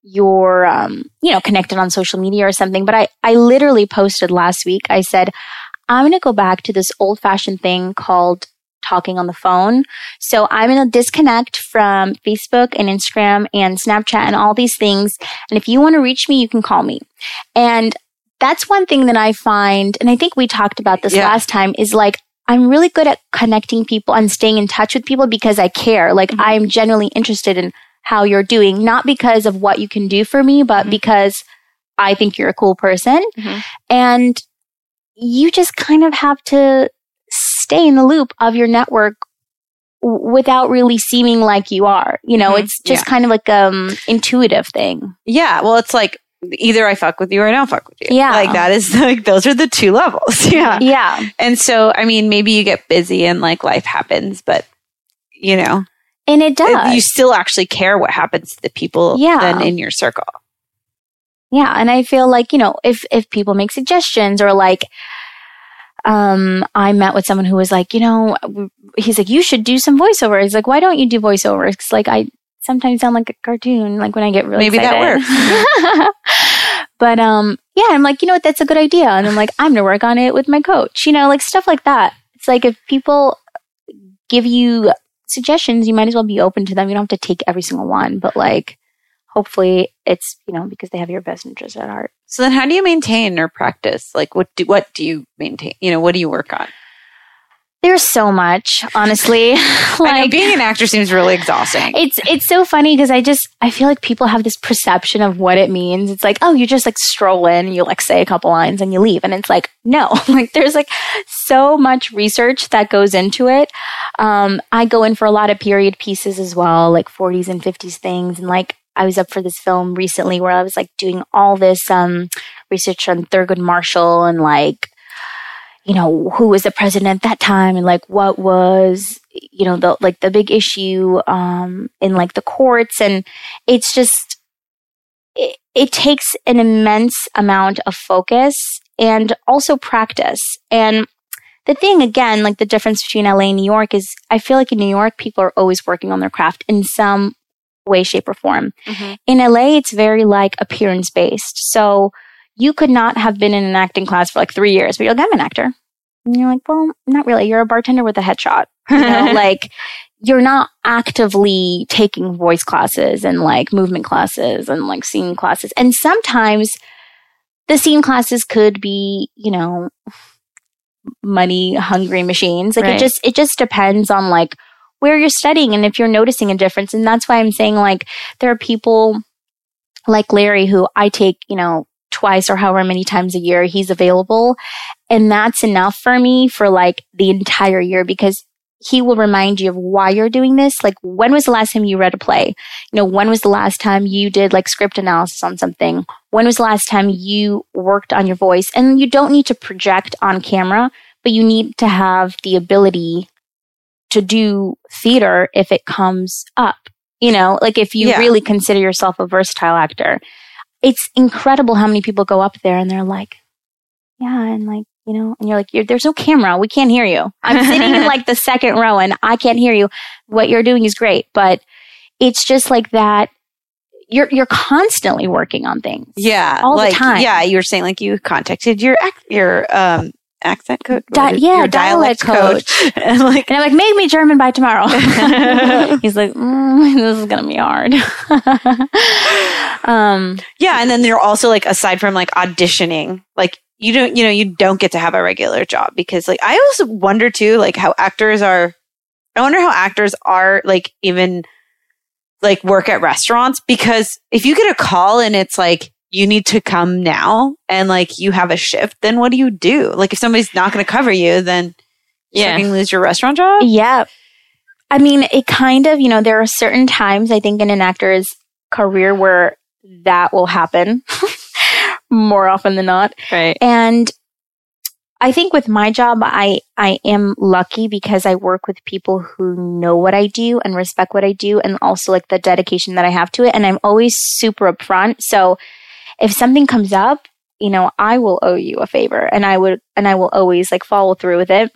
you're, um, you know, connected on social media or something. But I, I literally posted last week, I said, I'm going to go back to this old fashioned thing called talking on the phone. So I'm going to disconnect from Facebook and Instagram and Snapchat and all these things. And if you want to reach me, you can call me. And that's one thing that I find, and I think we talked about this Yeah. last time, is like I'm really good at connecting people and staying in touch with people because I care. Like I'm genuinely interested in how you're doing, not because of what you can do for me, but because I think you're a cool person. Mhm. And you just kind of have to stay in the loop of your network without really seeming like you are. You know, Mhm. it's just Yeah. kind of like um intuitive thing. Yeah. Well, it's like either I fuck with you or I don't fuck with you. Yeah. Like that is like those are the two levels. Yeah. Yeah. And so, I mean, maybe you get busy and like life happens, but you know, And it it- does. you still actually care what happens to the people Yeah. then in your circle. Yeah, and I feel like, you know, if if people make suggestions or like um I met with someone who was like, you know, he's like you should do some voiceover. He's like, why don't you do voiceovers? 'Cause, like I sometimes sound like a cartoon like when I get really Maybe that works. but um yeah, I'm like, you know what, that's a good idea. And I'm like, I'm going to work on it with my coach. You know, like stuff like that. It's like if people give you suggestions, you might as well be open to them. You don't have to take every single one, but like hopefully it's, you know, because they have your best interest at heart. So then how do you maintain or practice? Like what do what do you maintain? You know, what do you work on? There's so much, honestly. I know being an actor seems really exhausting. it's it's so funny because I just I feel like people have this perception of what it means. It's like, oh, you just like stroll in, you like say a couple lines and you leave. And it's like, no. like there's like so much research that goes into it. Um, I go in for a lot of period pieces as well, like 40s and 50s things. And like I was up for this film recently where I was like doing all this um research on Thurgood Marshall and like you know who was the president at that time and like what was you know the like the big issue um in like the courts. And it's just it, it takes an immense amount of focus and also practice. And the thing again like the difference between LA and New York is I feel like in New York people are always working on their craft in some way shape or form mm-hmm. in LA it's very like appearance based so you could not have been in an acting class for like three years, but you're like, I'm an actor. And you're like, well, not really. You're a bartender with a headshot. You know, like you're not actively taking voice classes and like movement classes and like scene classes. And sometimes the scene classes could be, you know, money hungry machines. Like Right. it just, it just depends on like where you're studying and if you're noticing a difference. And that's why I'm saying like there are people like Larry who I take, you know, twice or however many times a year he's available. And that's enough for me for like the entire year because he will remind you of why you're doing this. Like, when was the last time you read a play? You know, when was the last time you did like script analysis on something? When was the last time you worked on your voice? And you don't need to project on camera, but you need to have the ability to do theater if it comes up. You know, like if you Yeah. really consider yourself a versatile actor, it's incredible how many people go up there and they're like, yeah, and like, you know, and you're like, you're, there's no camera. We can't hear you. I'm sitting in like the second row and I can't hear you. What you're doing is great, but it's just like that. You're, you're constantly working on things. Yeah, all the time. Yeah, you were saying like you contacted your ac- your um accent coach, Di- yeah, your dialect and like And I'm like, make me German by tomorrow. He's like, mm, this is going to be hard. um, yeah, and then you're also like aside from like auditioning, like you don't you know you don't get to have a regular job because like I also wonder too like how actors are. I wonder how actors are like even like work at restaurants because if you get a call and it's like you need to come now and like you have a shift, then what do you do? Like if somebody's not going to cover you, then you Yeah. fucking lose your restaurant job. yeah. I mean, it kind of, you know, there are certain times I think in an actor's career where that will happen more often than not. Right. And I think with my job, I, I am lucky because I work with people who know what I do and respect what I do and also like the dedication that I have to it. And I'm always super upfront. So if something comes up, you know, I will owe you a favor and I would, and I will always like follow through with it.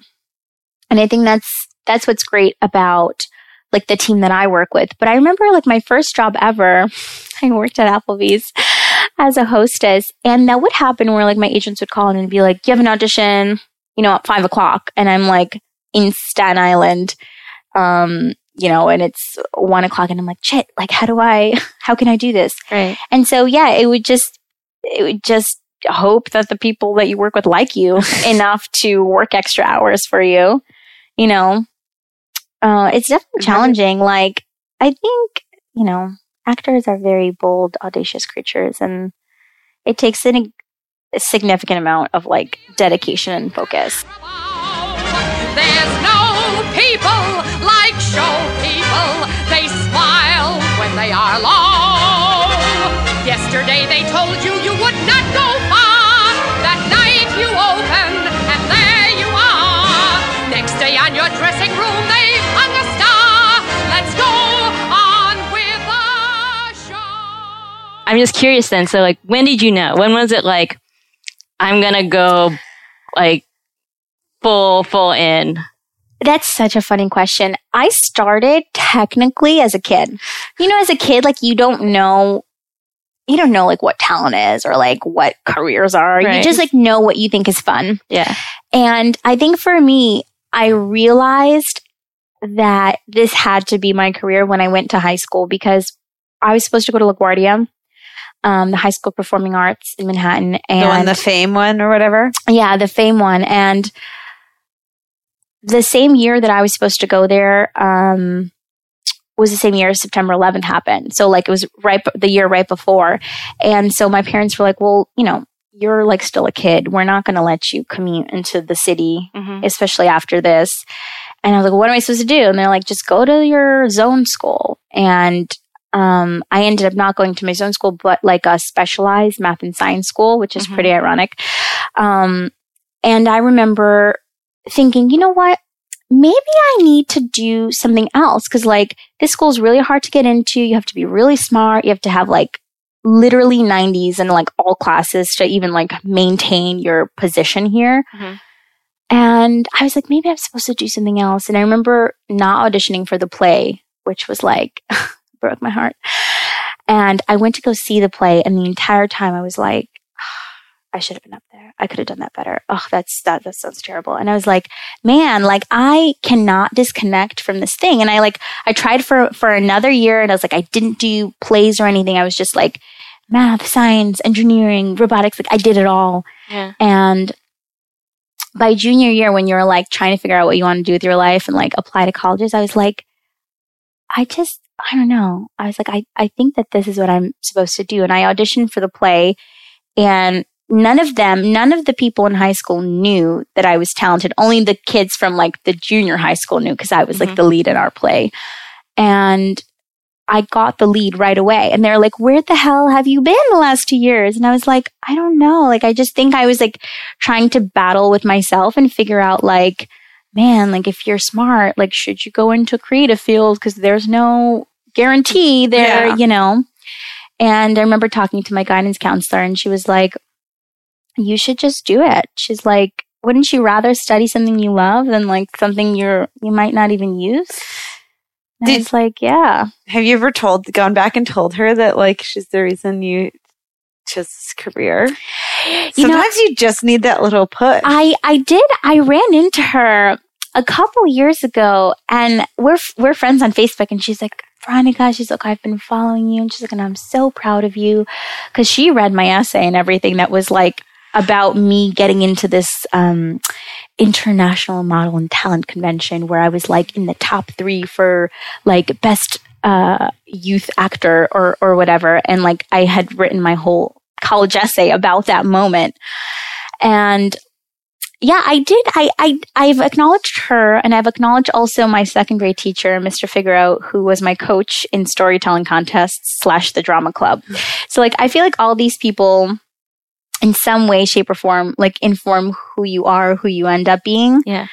And I think that's, that's what's great about like the team that I work with. But I remember like my first job ever, I worked at Applebee's as a hostess. And that would happen where like my agents would call in and be like, you have an audition, you know, at five o'clock. And I'm like in Staten Island, um, you know, and it's one o'clock and I'm like, shit, like, how do I, how can I do this? Right. And so, yeah, it would just, it would just hope that the people that you work with like you enough to work extra hours for you, you know. Uh, it's definitely challenging. Like, I think, you know, actors are very bold, audacious creatures, and it takes an, a significant amount of like dedication and focus. There's no people like show They smile when they are low. Yesterday they told you you would not go far. That night you opened and there you are. Next day on your dressing room they hung a star. Let's go on with the show. I'm just curious then. So, like, when did you know? When was it like, I'm gonna go, like, full, full in? That's such a funny question. I started technically as a kid. You know, as a kid, like you don't know, you don't know like what talent is or like what careers are. You just like know what you think is fun. Yeah. And I think for me, I realized that this had to be my career when I went to high school because I was supposed to go to LaGuardia, um, the high school performing arts in Manhattan. And the one, the fame one or whatever. yeah, the fame one. And the same year that I was supposed to go there, um, was the same year September 11th happened. So like it was right, the year right before. And so my parents were like, well, you know, you're like still a kid. We're not going to let you commute into the city, Mhm. especially after this. And I was like, what am I supposed to do? And they're like, just go to your zone school. And um, I ended up not going to my zone school, but like a specialized math and science school, which is Mhm. pretty ironic. Um, and I remember thinking, you know what? Maybe I need to do something else because, like, this school is really hard to get into. You have to be really smart. You have to have like literally 90s in like all classes to even like maintain your position here. Mhm. And I was like, maybe I'm supposed to do something else. And I remember not auditioning for the play, which was like, broke my heart. And I went to go see the play, and the entire time I was like, I should have been up there. I could have done that better. Oh, that's that that sounds terrible. And I was like, man, like I cannot disconnect from this thing. And I like I tried for for another year and I was like I didn't do plays or anything. I was just like math, science, engineering, robotics, like I did it all. Yeah. And by junior year when you're like trying to figure out what you want to do with your life and like apply to colleges, I was like I just I don't know. I was like I I think that this is what I'm supposed to do and I auditioned for the play and none of them, none of the people in high school knew that I was talented. Only the kids from like the junior high school knew because I was like Mhm. the lead in our play. And I got the lead right away. And they're like, where the hell have you been the last two years? And I was like, I don't know. Like, I just think I was like trying to battle with myself and figure out like, man, like if you're smart, like should you go into a creative field? Cause there's no guarantee there, Yeah. you know? And I remember talking to my guidance counselor and she was like, you should just do it. She's like, wouldn't you rather study something you love than like something you're, you might not even use? And I was like, yeah. Have you ever told, gone back and told her that like she's the reason you chose this career? You know, Sometimes you just need that little push. I I did. I ran into her a couple years ago, and we're we're friends on Facebook. And she's like, Veronica, she's like, I've been following you, and she's like, and I'm so proud of you because she read my essay and everything that was like about me getting into this um, international model and talent convention where I was like in the top three for like best uh, youth actor or or whatever, and like I had written my whole college essay about that moment, and yeah, I did. I, I, I've acknowledged her and I've acknowledged also my second grade teacher, Mr. Figaro, who was my coach in storytelling contests slash the drama club. So like, I feel like all these people in some way, shape, or form, like inform who you are, who you end up being. Yeah.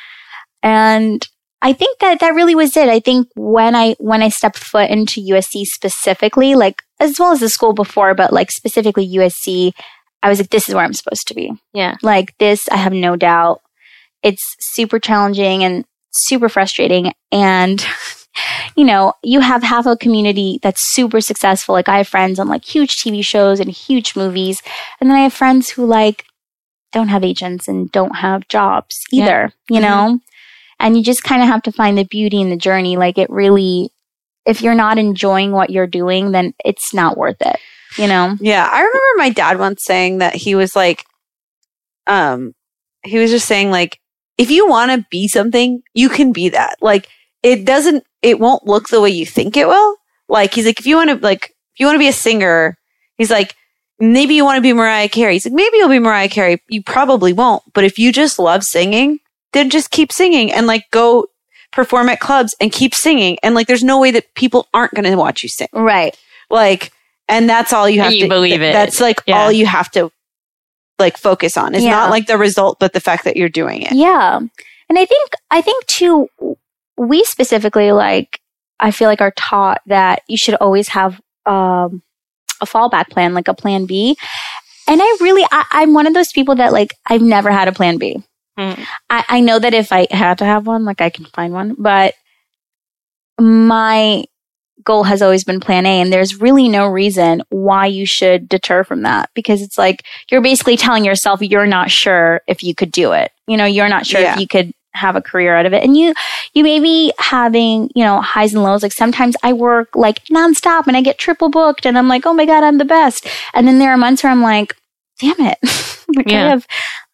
And I think that that really was it. I think when I when I stepped foot into USC specifically, like as well as the school before, but like specifically USC, I was like, this is where I'm supposed to be. Yeah. Like this, I have no doubt. It's super challenging and super frustrating. And, you know, you have half a community that's super successful. Like I have friends on like huge TV shows and huge movies. And then I have friends who like don't have agents and don't have jobs Yeah. either, you know? And you just kind of have to find the beauty in the journey. Like it really, if you're not enjoying what you're doing, then it's not worth it, you know? Yeah, I remember my dad once saying that he was like, um, he was just saying like, if you want to be something, you can be that. Like, it doesn't, it won't look the way you think it will. Like, he's like, if you want to, like, if you want to be a singer, he's like, maybe you want to be Mariah Carey. He's like, maybe you'll be Mariah Carey. You probably won't. But if you just love singing, then just keep singing and like go perform at clubs and keep singing. And like, there's no way that people aren't going to watch you sing. Right. Like, and that's all you have You to believe it. That's like Yeah. all you have to like focus on. It's Yeah. not like the result, but the fact that you're doing it. Yeah. And I think I think too we specifically like I feel like are taught that you should always have um a fallback plan, like a plan B. And I really I, I'm one of those people that like I've never had a plan B. Mm. I, I know that if I had to have one, like I can find one, but my goal has always been plan A and there's really no reason why you should deter from that because it's like you're basically telling yourself you're not sure if you could do it. You know, you're not sure Yeah. if you could have a career out of it. And you you may be having, you know, highs and lows. Like sometimes I work like nonstop and I get triple booked and I'm like, oh my God, I'm the best. And then there are months where I'm like, damn it. like I have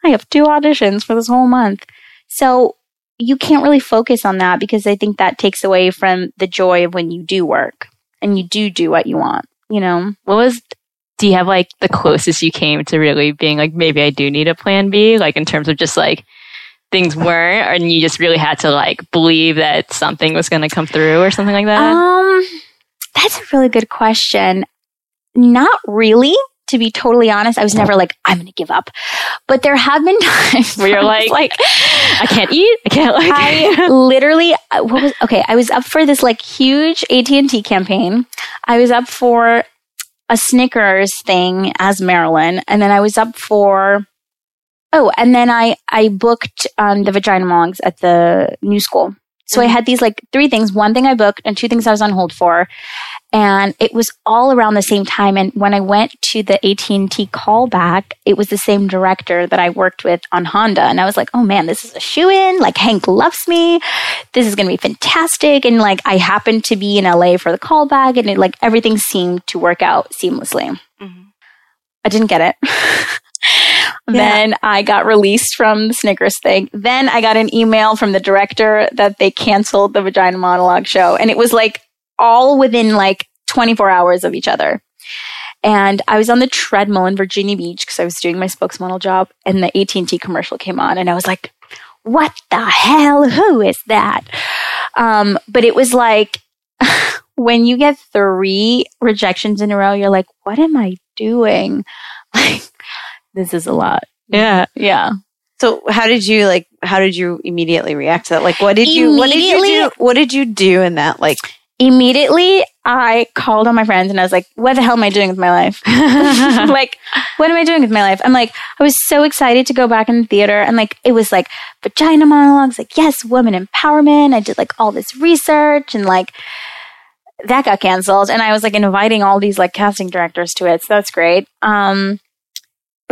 I have two auditions for this whole month. So you can't really focus on that because I think that takes away from the joy of when you do work and you do do what you want, you know? What was, do you have like the closest you came to really being like, maybe I do need a plan B? Like in terms of just like things weren't, and you just really had to like believe that something was going to come through or something like that? Um, that's a really good question. Not really, to be totally honest. I was never like, I'm going to give up. But there have been times Where you're was like, I can't eat. I can't like. I literally uh, what was okay. I was up for this like huge AT and T campaign. I was up for a Snickers thing as Marilyn, and then I was up for oh, and then I I booked um, the vagina monologues at the new school. So I had these like three things. One thing I booked and two things I was on hold for. And it was all around the same time. And when I went to the AT&T callback, it was the same director that I worked with on Honda. And I was like, oh man, this is a shoe in. Like Hank loves me. This is going to be fantastic. And like I happened to be in LA for the callback and it like everything seemed to work out seamlessly. I didn't get it. Then I got released from the Snickers thing. Then I got an email from the director that they canceled the Vagina Monologue show. And it was like all within like 24 hours of each other. And I was on the treadmill in Virginia Beach because I was doing my spokesmodel job and the AT&T commercial came on and I was like, what the hell? Who is that? Um, but it was like when you get three rejections in a row, you're like, what am I doing? Like, this is a lot. yeah. Yeah. So how did you like how did you immediately react to that? Like what did you what did you do Immediately- what did you do in that like Immediately, I called on my friends and I was like, what the hell am I doing with my life? like, what am I doing with my life? I'm like, I was so excited to go back in the theater and like, it was like vagina monologues, like, yes, woman empowerment. I did like all this research and like, that got canceled. And I was like inviting all these like casting directors to it. So that's great. Um,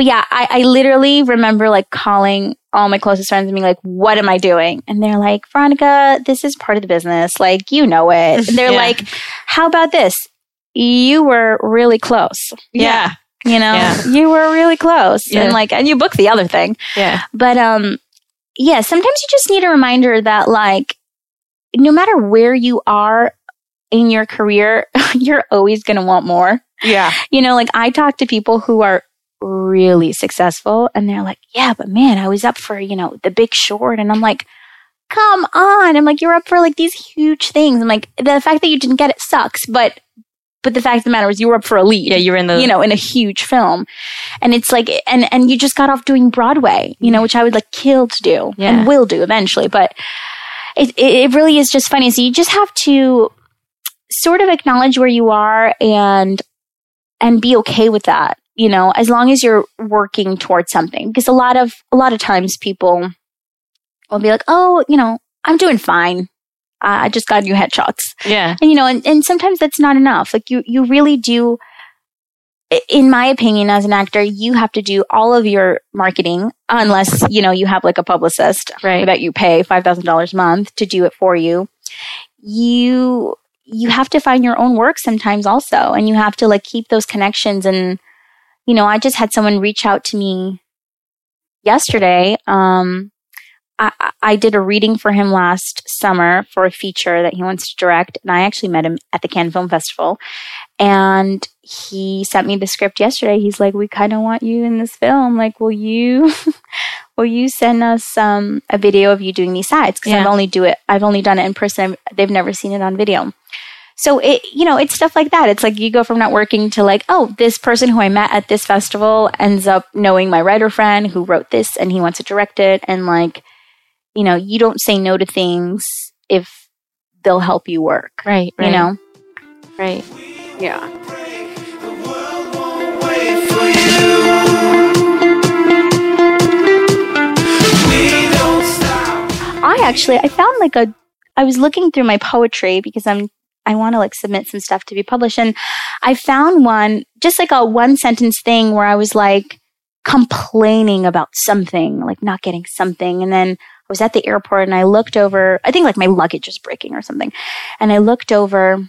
but yeah, I, I literally remember like calling all my closest friends and being like, what am I doing? And they're like, Veronica, this is part of the business. Like, you know it. And they're Yeah. like, how about this? You were really close. Yeah. You know, Yeah. you were really close. Yeah. And like, and you booked the other thing. Yeah. But um yeah, sometimes you just need a reminder that like no matter where you are in your career, you're always going to want more. Yeah. You know, like I talk to people who are really successful and they're like, "Yeah, but man, I was up for, you know, The Big Short." And I'm like, "Come on." I'm like, "You're up for like these huge things." I'm like, "The fact that you didn't get it sucks, but but the fact of the matter is you were up for a lead Yeah, you were in the you know, in a huge film. And it's like, and, and you just got off doing Broadway, you know, which I would like kill to do Yeah. and will do eventually. But it, it, it really is just funny. So you just have to sort of acknowledge where you are and, and be okay with that, you know, as long as you're working towards something. Because a lot of, a lot of times people will be like, oh, you know, I'm doing fine. I just got new headshots yeah. and you know and, and sometimes that's not enough like you you really do in my opinion as an actor you have to do all of your marketing unless you know you have like a publicist Right. that you pay $5000 a month to do it for you you you have to find your own work sometimes also and you have to like keep those connections and you know i just had someone reach out to me yesterday um I, I- did a reading for him last summer for a feature that he wants to direct, and I actually met him at the Cannes Film Festival. And he sent me the script yesterday. He's like, "We kind of want you in this film. Like, will you, will you send us um, a video of you doing these sides? Because I've only do it. I've only done it in person. They've never seen it on video." So it, you know, it's stuff like that. It's like you go from not working to like, oh, this person who I met at this festival ends up knowing my writer friend who wrote this and he wants to direct it. And like, you know, you don't say no to things if they'll help you work, Right. you know? Right. Yeah. I actually, I found like a, I was looking through my poetry because I'm, I want to like submit some stuff to be published. And I found one, just like a one sentence thing where I was like complaining about something, like not getting something. And then I was at the airport and I looked over, I think like my luggage was breaking or something. And I looked over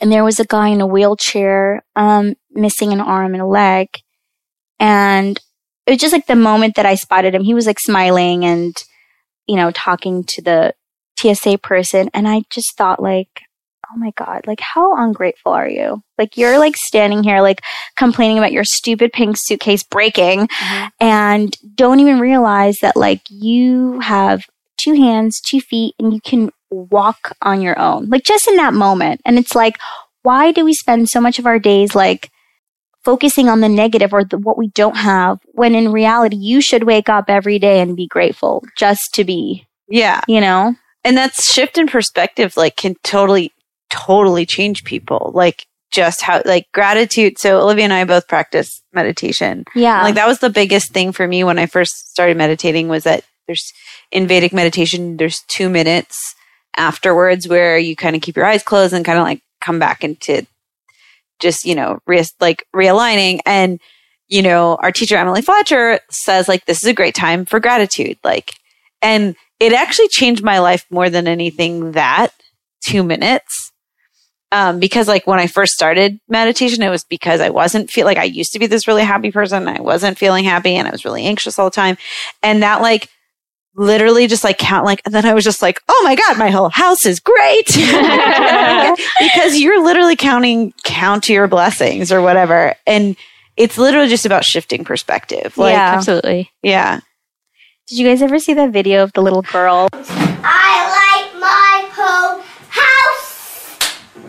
and there was a guy in a wheelchair, um, missing an arm and a leg. And it was just like the moment that I spotted him, he was like smiling and, you know, talking to the TSA person. And I just thought, like, oh my God, like, how ungrateful are you? Like, you're like standing here, like, complaining about your stupid pink suitcase breaking mm-hmm. and don't even realize that, like, you have two hands, two feet, and you can walk on your own. Like, just in that moment. And it's like, why do we spend so much of our days, like, focusing on the negative or the, what we don't have when in reality you should wake up every day and be grateful just to be Yeah. you know And that's shift in perspective, like, can totally, totally change people. Like, just how, like, gratitude. So, Olivia and I both practice meditation. yeah Like, that was the biggest thing for me when I first started meditating was that there's, in Vedic meditation, there's two minutes afterwards where you kind of keep your eyes closed and kind of like come back into just, you know, re- like realigning. And, you know, our teacher, Emily Fletcher, says, like, this is a great time for gratitude. Like, and it actually changed my life more than anything that two minutes. Um, because like when I first started meditation, it was because I wasn't feel like I used to be this really happy person. And I wasn't feeling happy and I was really anxious all the time. And that like literally just like count like and then I was just like, oh my God, my whole house is great. because you're literally counting count your blessings or whatever. And it's literally just about shifting perspective. Like Yeah. Absolutely. yeah. did you guys ever see that video of the little girl I like my whole house.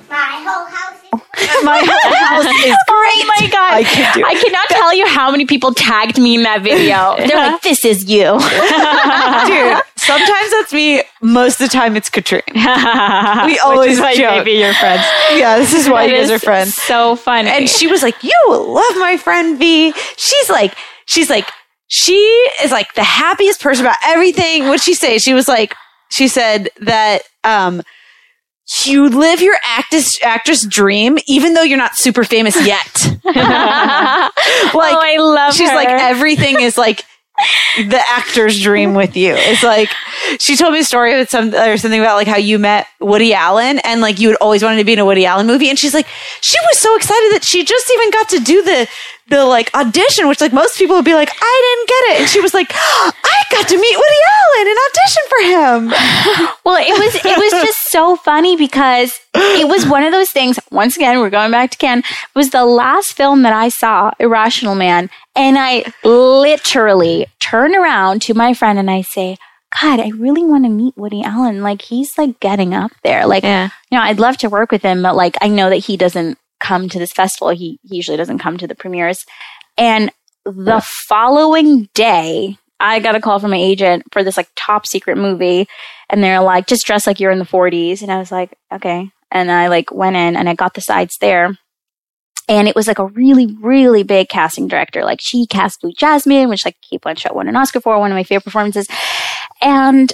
My whole house. Is- My house is oh my god I do I cannot tell you how many people tagged me in that video they're like this is you Dude, sometimes that's me. Most of the time, it's Katrine. We always why joke. maybe your friends. Yeah, this is why That you guys is are friends. So funny. And she was like, "You love my friend V." She's like, she's like, she is like the happiest person about everything. What'd she say? She was like, she said that um, you live your actress actress dream, even though you're not super famous yet. like, oh I love she's her. like everything is like the actor's dream with you. It's like she told me a story with some or something about like how you met Woody Allen and like you had always wanted to be in a Woody Allen movie, and she's like she was so excited that she just even got to do the the like audition, which like most people would be like I didn't get it, and she was like I got to meet Woody Allen and audition for him. Well, it was it was just so funny because it was one of those things. Once again, we're going back to Cannes. It was the last film that I saw, Irrational Man, and I literally turn around to my friend and I say, God, I really want to meet Woody Allen. Like he's like getting up there. Like Yeah. you know, I'd love to work with him, but like I know that he doesn't come to this festival. He, he usually doesn't come to the premieres. And the following day, I got a call from my agent for this like top secret movie, and they're like, just dress like you're in the 40s. And I was like, okay. And I like went in and I got the sides there. And it was like a really, really big casting director. Like she cast Blue Jasmine, which like Cate Blanchett won an Oscar for, one of my favorite performances. And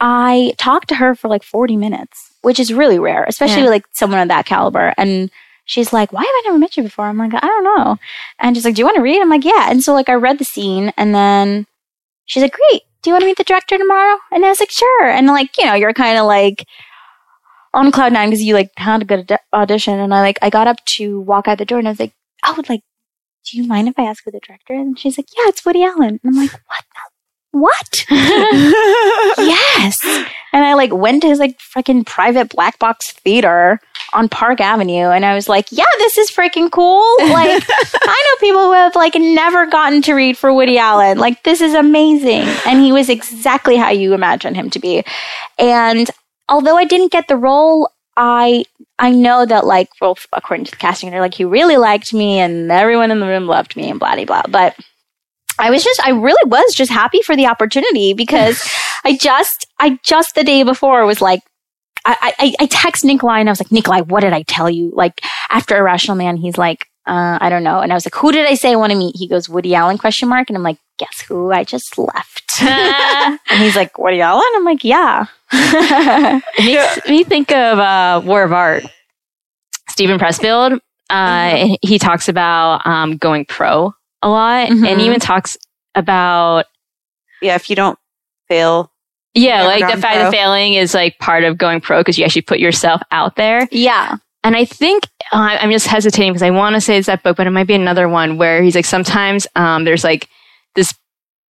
I talked to her for like 40 minutes, which is really rare, especially Yeah. like someone of that caliber. And she's like, Why have I never met you before? I'm like, I don't know. And she's like, Do you want to read? I'm like, Yeah. And so like I read the scene and then she's like, Great. Do you want to meet the director tomorrow? And I was like, Sure. And like, you know, you're kind of like on cloud nine because you like had a good aud- audition. And I like, I got up to walk out the door and I was like, Oh, like, do you mind if I ask who the director is? And she's like, Yeah, it's Woody Allen. And I'm like, What? What? yes. And I like went to his like freaking private black box theater on Park Avenue and I was like, yeah, this is freaking cool. Like I know people who have like never gotten to read for Woody Allen. Like this is amazing. And he was exactly how you imagine him to be. And although I didn't get the role, I I know that like well according to the casting, they're like he really liked me and everyone in the room loved me and blah blah blah. But I was just, I really was just happy for the opportunity because I just, I just the day before was like, I, I, I text Nikolai and I was like, Nikolai, what did I tell you? Like after Irrational Man, he's like, uh, I don't know. And I was like, who did I say I want to meet? He goes, Woody Allen question mark. And I'm like, guess who? I just left. and he's like, Woody Allen? I'm like, yeah. It makes me think of uh, War of Art. Steven Pressfield. Uh, He talks about um, going pro a lot, Mhm. and even talks about Yeah, if you don't fail, yeah, like the fact pro. that failing is like part of going pro because you actually put yourself out there. yeah. And I think uh, I'm just hesitating because I want to say it's that book, but it might be another one where he's like sometimes um, there's like this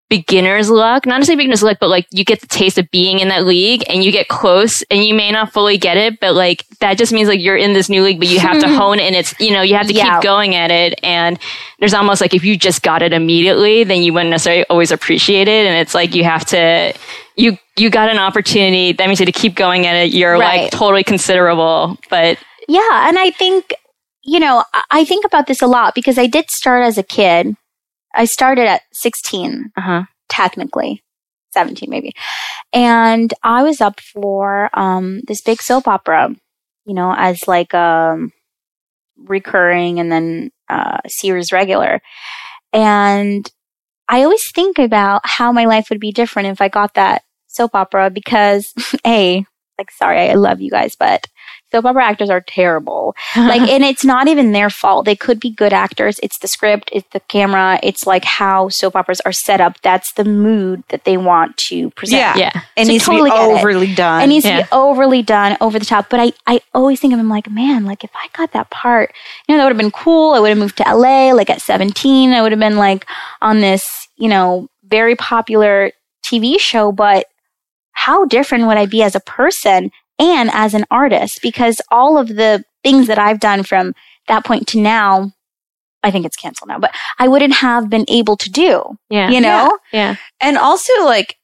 beginner's luck, not necessarily beginner's luck, but like you get the taste of being in that league and you get close and you may not fully get it, but like that just means like you're in this new league, but you have to hone it and it's, you know, you have to Yeah. keep going at it. And there's almost like if you just got it immediately, then you wouldn't necessarily always appreciate it. And it's like you have to, you, you got an opportunity. That means you have to keep going at it. You're Right. like totally considerable, but Yeah, and I think you know I think about this a lot because I did start as a kid. I started at 16, uh huh. technically. 17 maybe, and I was up for um, this big soap opera, you know, as like um, recurring and then uh, series regular, and I always think about how my life would be different if I got that soap opera because a like sorry I love you guys but soap opera actors are terrible. Like and it's not even their fault. They could be good actors. It's the script it's the camera it's like how soap operas are set up. That's the mood that they want to present. Yeah. yeah. it So needs totally to get be it. overly done. it needs to be overly done over the top. But i i always think of him like man like if i got that part you know that would have been cool. I would have moved to la like at 17 i would have been like on this you know very popular tv show. But how different would i be as a person and as an artist because all of the things that i've done from that point to now i think it's canceled now but i wouldn't have been able to do Yeah. you know Yeah. and also like,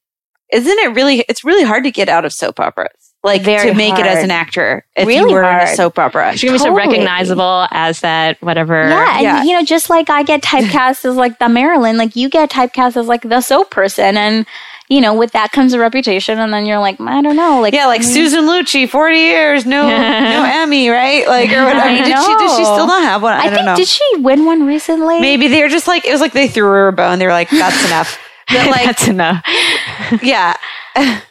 isn't it really? It's really hard to get out of soap operas. Like Very to make it as an actor if Really you were in hard. a soap opera. She's gonna be so recognizable as that whatever. Yeah, and Yeah. you know, just like I get typecast as like the Marilyn, like you get typecast as like the soap person, and you know, with that comes a reputation, and then you're like, I don't know, like Yeah, like mm, Susan Lucci, forty years, no, no Emmy, right? Like or whatever. I Did she? Did she still not have one? I, I, don't think know. did she win one recently? Maybe they were just like it was like they threw her a bone. They were like, "That's enough." But like, That's enough. yeah. but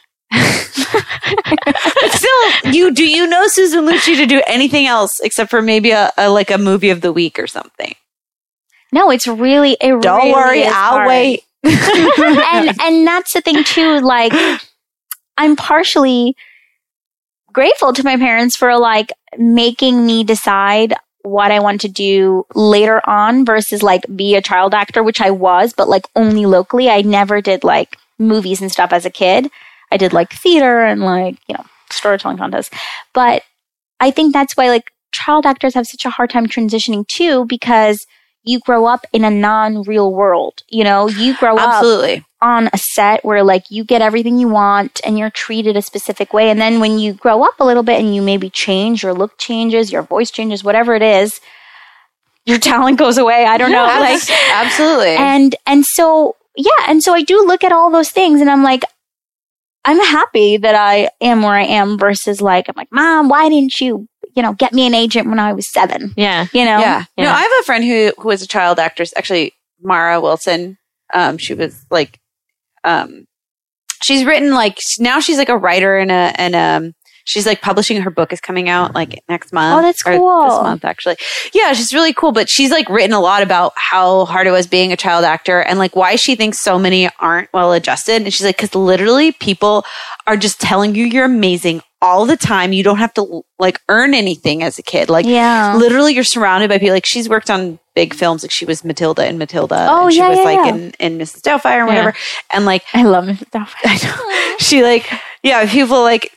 still, you do you know Susan Lucci to do anything else except for maybe a, a like a movie of the week or something? No, it's really. It Don't really worry, I'll hard. wait. And and that's the thing too. Like, I'm partially grateful to my parents for like making me decide what I want to do later on versus like be a child actor, which I was, but like only locally. I never did like movies and stuff as a kid. I did like theater and like, you know, storytelling contests. But I think that's why like child actors have such a hard time transitioning too because you grow up in a non-real world. You know, you grow up Absolutely. on a set where like you get everything you want and you're treated a specific way. And then when you grow up a little bit and you maybe change, your look changes, your voice changes, whatever it is, your talent goes away. I don't know. Like, absolutely. and and so yeah and so i do look at all those things and i'm like i'm happy that i am where i am versus like i'm like mom why didn't you you know get me an agent when i was seven Yeah. you know Yeah. No, I have a friend who who was a child actress. Actually, Mara Wilson. Um, she was like, um, she's written like now she's like a writer and a and um she's like publishing her book is coming out like next month. Oh, that's or cool. This month actually. Yeah, she's really cool. But she's like written a lot about how hard it was being a child actor and like why she thinks so many aren't well adjusted. And she's like, because literally people are just telling you you're amazing all the time. You don't have to like earn anything as a kid. Like yeah. literally you're surrounded by people. Like she's worked on big films. Like she was matilda in matilda. Oh, and she yeah, was yeah, like yeah. in, in mrs doubtfire or whatever. And like i love it I know. she like yeah people like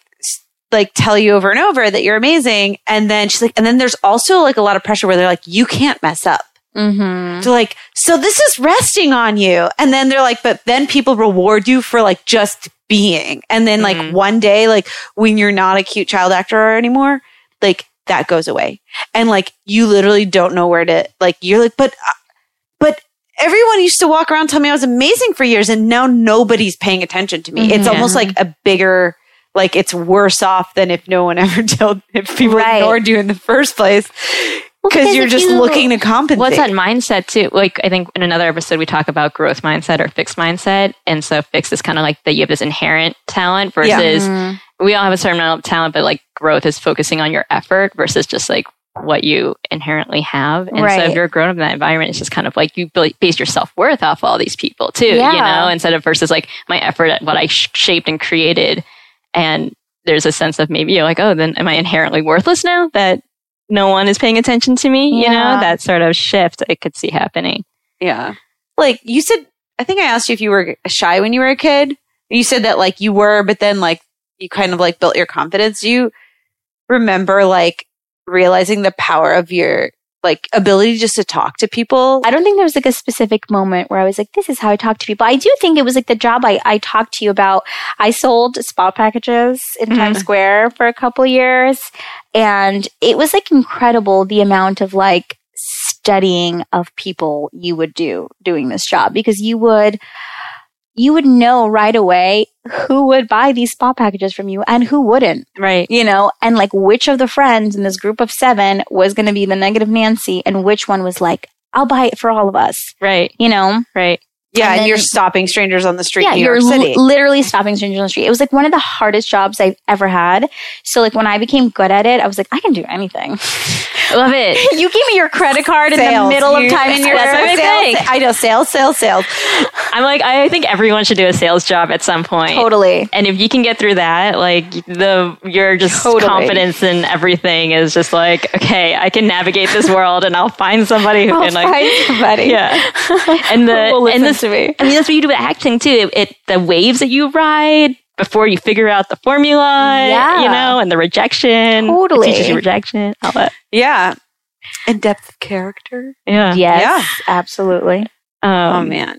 like tell you over and over that you're amazing. And then she's like and then there's also like a lot of pressure where they're like you can't mess up mm-hmm. so like so this is resting on you and then they're like but then people reward you for like just being and then like Mhm. one day like when you're not a cute child actor anymore like that goes away and like you literally don't know where to like you're like but uh, but everyone used to walk around telling me i was amazing for years and now nobody's paying attention to me it's Mhm. almost like a bigger like it's worse off than if no one ever told if people Right. ignored you in the first place because you're just you- looking to compensate What's that mindset too? Like I think in another episode we talk about growth mindset or fixed mindset, and so fixed is kind of like that you have this inherent talent versus Mhm. we all have a certain amount of talent, but like growth is focusing on your effort versus just like what you inherently have. And so if you're grown up in that environment, it's just kind of like you base your self worth off all these people too, you know, instead of versus like my effort at what I sh- shaped and created. And there's a sense of maybe you're like, oh, then am I inherently worthless now that no one is paying attention to me? You know, that sort of shift I could see happening. Yeah. Like you said, I think I asked you if you were shy when you were a kid. You said that like you were, but then like you kind of like built your confidence. Do you remember like realizing the power of your like ability just to talk to people? I don't think there was like a specific moment where I was like, this is how I talk to people. I do think it was like the job I, I talked to you about. I sold spa packages in mm-hmm. Times Square for a couple years. And it was like incredible the amount of like studying of people you would do doing this job because you would you would know right away who would buy these spa packages from you and who wouldn't Right. you know, and like which of the friends in this group of seven was going to be the negative Nancy and which one was like, I'll buy it for all of us, Right. you know? Right. yeah, and and, you're stopping strangers on the street yeah, you're li- literally stopping strangers on the street. It was like one of the hardest jobs I've ever had. So like when I became good at it, I was like, I can do anything. Love it. you give me your credit card in the Sales. middle of You- Times and you're Square. That's what I sales- I know sales, sales, sales. I'm like, I think everyone should do a sales job at some point. Totally. And if you can get through that, like the your just Totally. confidence in everything is just like, okay, I can navigate this world and I'll find somebody who I'll can like find somebody. Yeah. And the Who will and this to me. I mean that's what you do with acting too. It, it the waves that you ride before you figure out the formula, Yeah. you know, and the rejection. Totally. It teaches you rejection. All that. Yeah. And depth of character. Yeah. Yes, Yeah. absolutely. Um, oh man.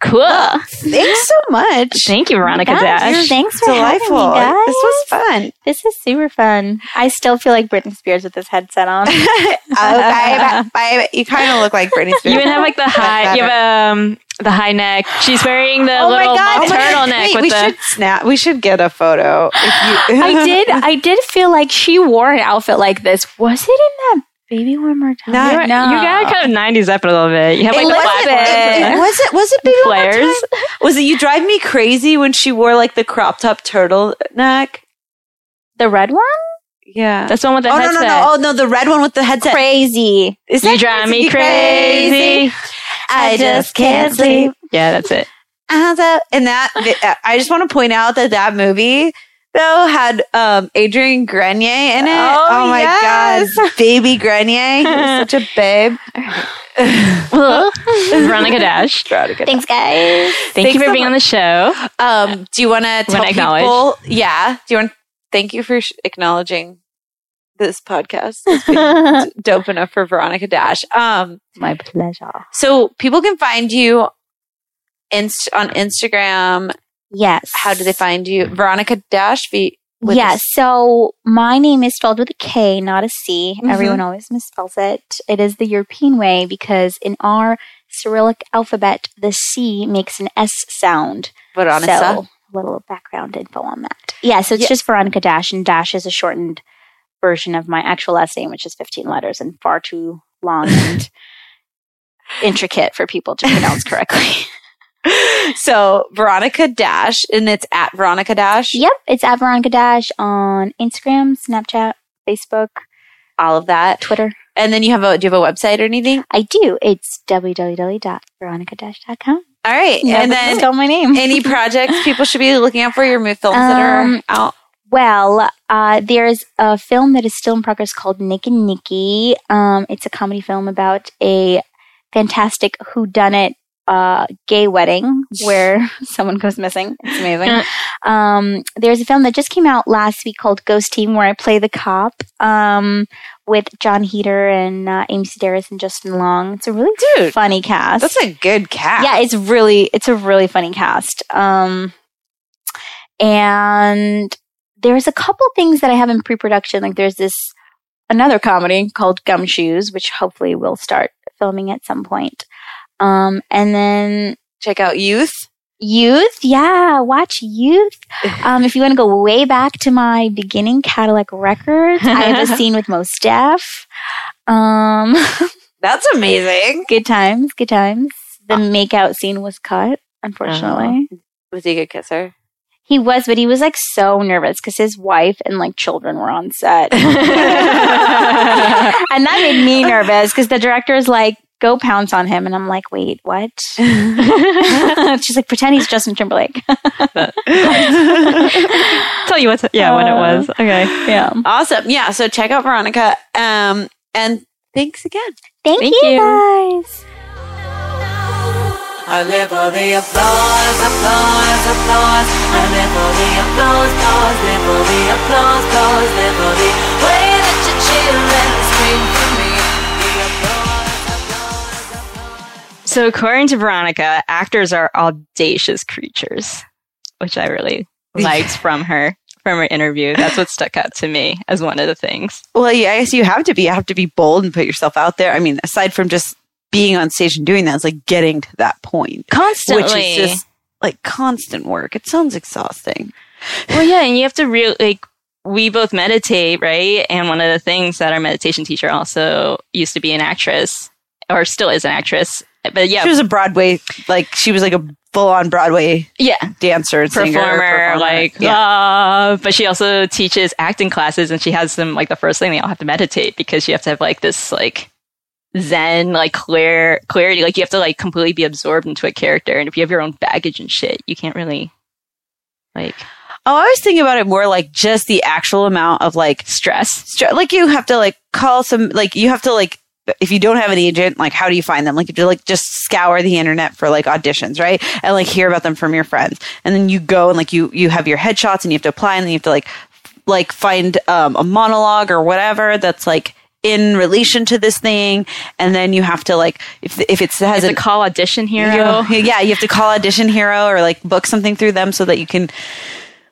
Cool. Thanks so much. Thank you, Veronika Guys, Dash. Thanks for Delightful. having me, guys. This was fun. This is super fun. I still feel like Britney Spears with this headset on. okay, but- but you kind of look like Britney Spears. You even have like the high. You have um the high neck. She's wearing the Oh little God. mock Oh my God. turtleneck Wait, with we the. should snap. We should get a photo. If you, I did. I did feel like she wore an outfit like this. Was it in that Baby One More Time? No, You, were- you got kind of '90s up a little bit. You have like It the was, it, it, was it was it Baby One More. Time? Was it you drive me crazy when she wore like the crop top turtleneck? The red one? Yeah. That's the one with the oh no headset. no no! Oh no, the red one with the headset. Crazy. Is You that drive me crazy? crazy. I just can't sleep. Yeah, that's it. Uh-huh, and that I just want to point out that that movie though had um, Adrian Grenier in it. Oh, my yes. god, baby Grenier, he was such a babe. Veronika Dash. Thanks, guys. Thank Thanks you for so being on the show. Um, do you want to tell Wanna people? Yeah. Do you want? Thank you for sh- acknowledging this podcast. It's dope enough for Veronika Dash. Um, My pleasure. so people can find you inst- on Instagram. Yes. How do they find you? Veronika Dash V. yes. a- So my name is spelled with a K, not a C. Mhm. Everyone always misspells it. It is the European way because in our Cyrillic alphabet, the C makes an S sound. Veronika. So, a little background info on that. Yeah, so it's Yeah. just Veronika Dash, and Dash is a shortened version of my actual last name, which is 15 letters and far too long and intricate for people to pronounce correctly. so Veronika Dash, and it's at Veronika Dash. yep, it's at Veronika Dash on Instagram, Snapchat, Facebook, All of that. Twitter. And then you have a do you have a website or anything? I do. It's www.veronicadash.com. All right. Never and then spell my name. any projects people should be looking out for your movie films that are Um, out. Well, uh, there's a film that is still in progress called Nick and Nikki. Um, it's a comedy film about a fantastic whodunit uh, gay wedding where someone goes missing. It's amazing. um, there's a film that just came out last week called Ghost Team where I play the cop um, with Jon Heder and uh, Amy Sedaris and Justin Long. It's a really Dude, funny cast. That's a good cast. Yeah, it's really it's a really funny cast. Um and there's a couple things that I have in pre-production. Like there's this another comedy called Gumshoes, which hopefully we'll start filming at some point. Um and then check out Youth. Youth, yeah, watch Youth. Um, if you want to go way back to my beginning Cadillac Records, I have a scene with Mos Def. Um, That's amazing. good times, good times. The makeout scene was cut, unfortunately. Was he a good kisser? He was, but he was like so nervous because his wife and like children were on set. and that made me nervous because the director is like, go pounce on him. And I'm like, wait, what? She's like, pretend he's Justin Timberlake. Tell you what, to- yeah, when it was. Okay. yeah. Awesome. Yeah. So check out Veronika. Um, and thanks again. Thank, Thank you, you. guys. I live for the applause, applause, applause. I live for the applause, applause, live for the applause, applause, live for the way that you chill So, according to Veronika, actors are audacious creatures, which I really liked from her from her interview. That's what stuck out to me as one of the things. Well, yeah, I guess you have to be. You have to be bold and put yourself out there. I mean, aside from just being on stage and doing that, it's like getting to that point, Constantly. which is just like constant work. It sounds exhausting. well, yeah, and you have to really like. We both meditate, right? And one of the things that our meditation teacher also used to be an actress, or still is an actress. But yeah, She was a Broadway, like she was like a full on Broadway yeah, dancer, and singer, performer, performer. like yeah. ah, but she also teaches acting classes and she has them like the first thing they all have to meditate because you have to have like this like zen like clear clarity like you have to like completely be absorbed into a character and if you have your own baggage and shit you can't really like Oh, I was thinking about it more like just the actual amount of like stress stre- like you have to like call some like you have to like if you don't have an agent like how do you find them? Like you like just scour the internet for like auditions right? And like hear about them from your friends. And then you go and like you you have your headshots and you have to apply and then you have to like f- like find um, a monologue or whatever that's like in relation to this thing. And then you have to like if if it has as a call audition hero? You- yeah, you have to call Audition Hero or like book something through them so that you can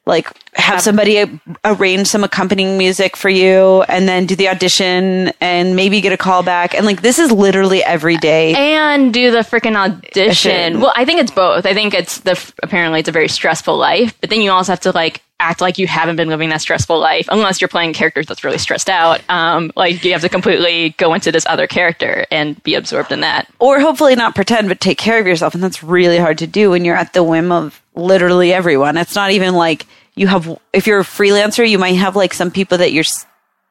like have somebody arrange some accompanying music for you and then do the audition and maybe get a call back. And like this is literally every day. and do the freaking audition. Well, I think it's both. I think it's the apparently it's a very stressful life, but then you also have to like act like you haven't been living that stressful life unless you're playing characters that's really stressed out. Um, like you have to completely go into this other character and be absorbed in that. Or hopefully not pretend, but take care of yourself. And that's really hard to do when you're at the whim of literally everyone. It's not even like you have, if you're a freelancer, you might have like some people that you're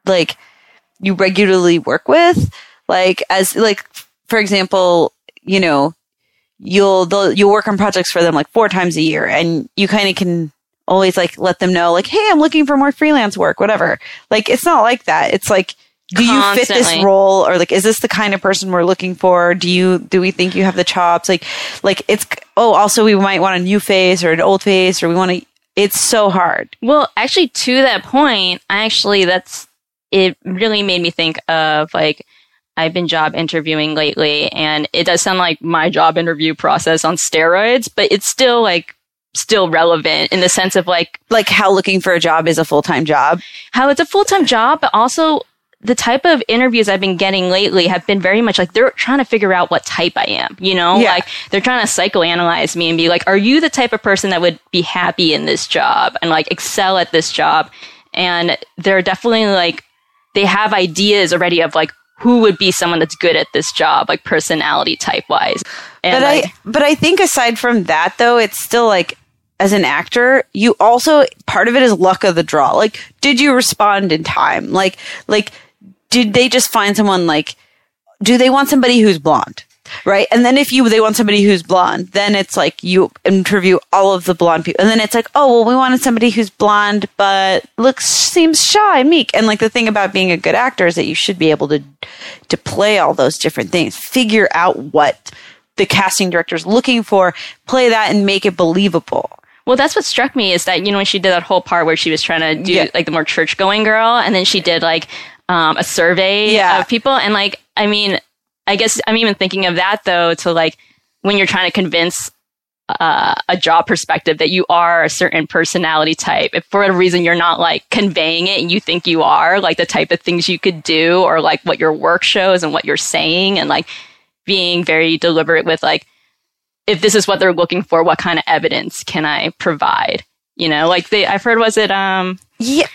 like, you regularly work with. Like, as, like, for example, you know, you'll, you'll work on projects for them like four times a year and you kind of can always like let them know, like, hey, I'm looking for more freelance work, whatever. Like, it's not like that. It's like, do you fit this role or like is this the kind of person we're looking for do you do we think you have the chops like like it's oh also we might want a new face or an old face or we want to it's so hard Well, actually, to that point, I actually that's it. Really made me think of like I've been job interviewing lately, and it does sound like my job interview process on steroids, but it's still like still relevant in the sense of like like how looking for a job is a full time job. how it's a full time job, but also the type of interviews I've been getting lately have been very much like they're trying to figure out what type I am, you know? Yeah. Like they're trying to psychoanalyze me and be like, are you the type of person that would be happy in this job and like excel at this job? And they're definitely like, they have ideas already of like who would be someone that's good at this job, like personality type wise. And but like, I but I think aside from that though, it's still like as an actor, you also part of it is luck of the draw. Like, did you respond in time? Like like did they just find someone like do they want somebody who's blonde? Right. And then if you they want somebody who's blonde, then it's like you interview all of the blonde people. And then it's like, oh well we wanted somebody who's blonde but looks seems shy, meek. And like the thing about being a good actor is that you should be able to to play all those different things. Figure out what the casting director is looking for, play that and make it believable. Well, that's what struck me is that you know when she did that whole part where she was trying to do Yeah. like the more church going girl, and then she did like um, a survey Yeah. of people, and like I mean, I guess I'm even thinking of that though to like when you're trying to convince uh, a job perspective that you are a certain personality type. If for a reason you're not like conveying it and you think you are, like the type of things you could do or like what your work shows and what you're saying and like being very deliberate with like if this is what they're looking for, what kind of evidence can I provide? You know, like they, I've heard, was it, um, Yeah.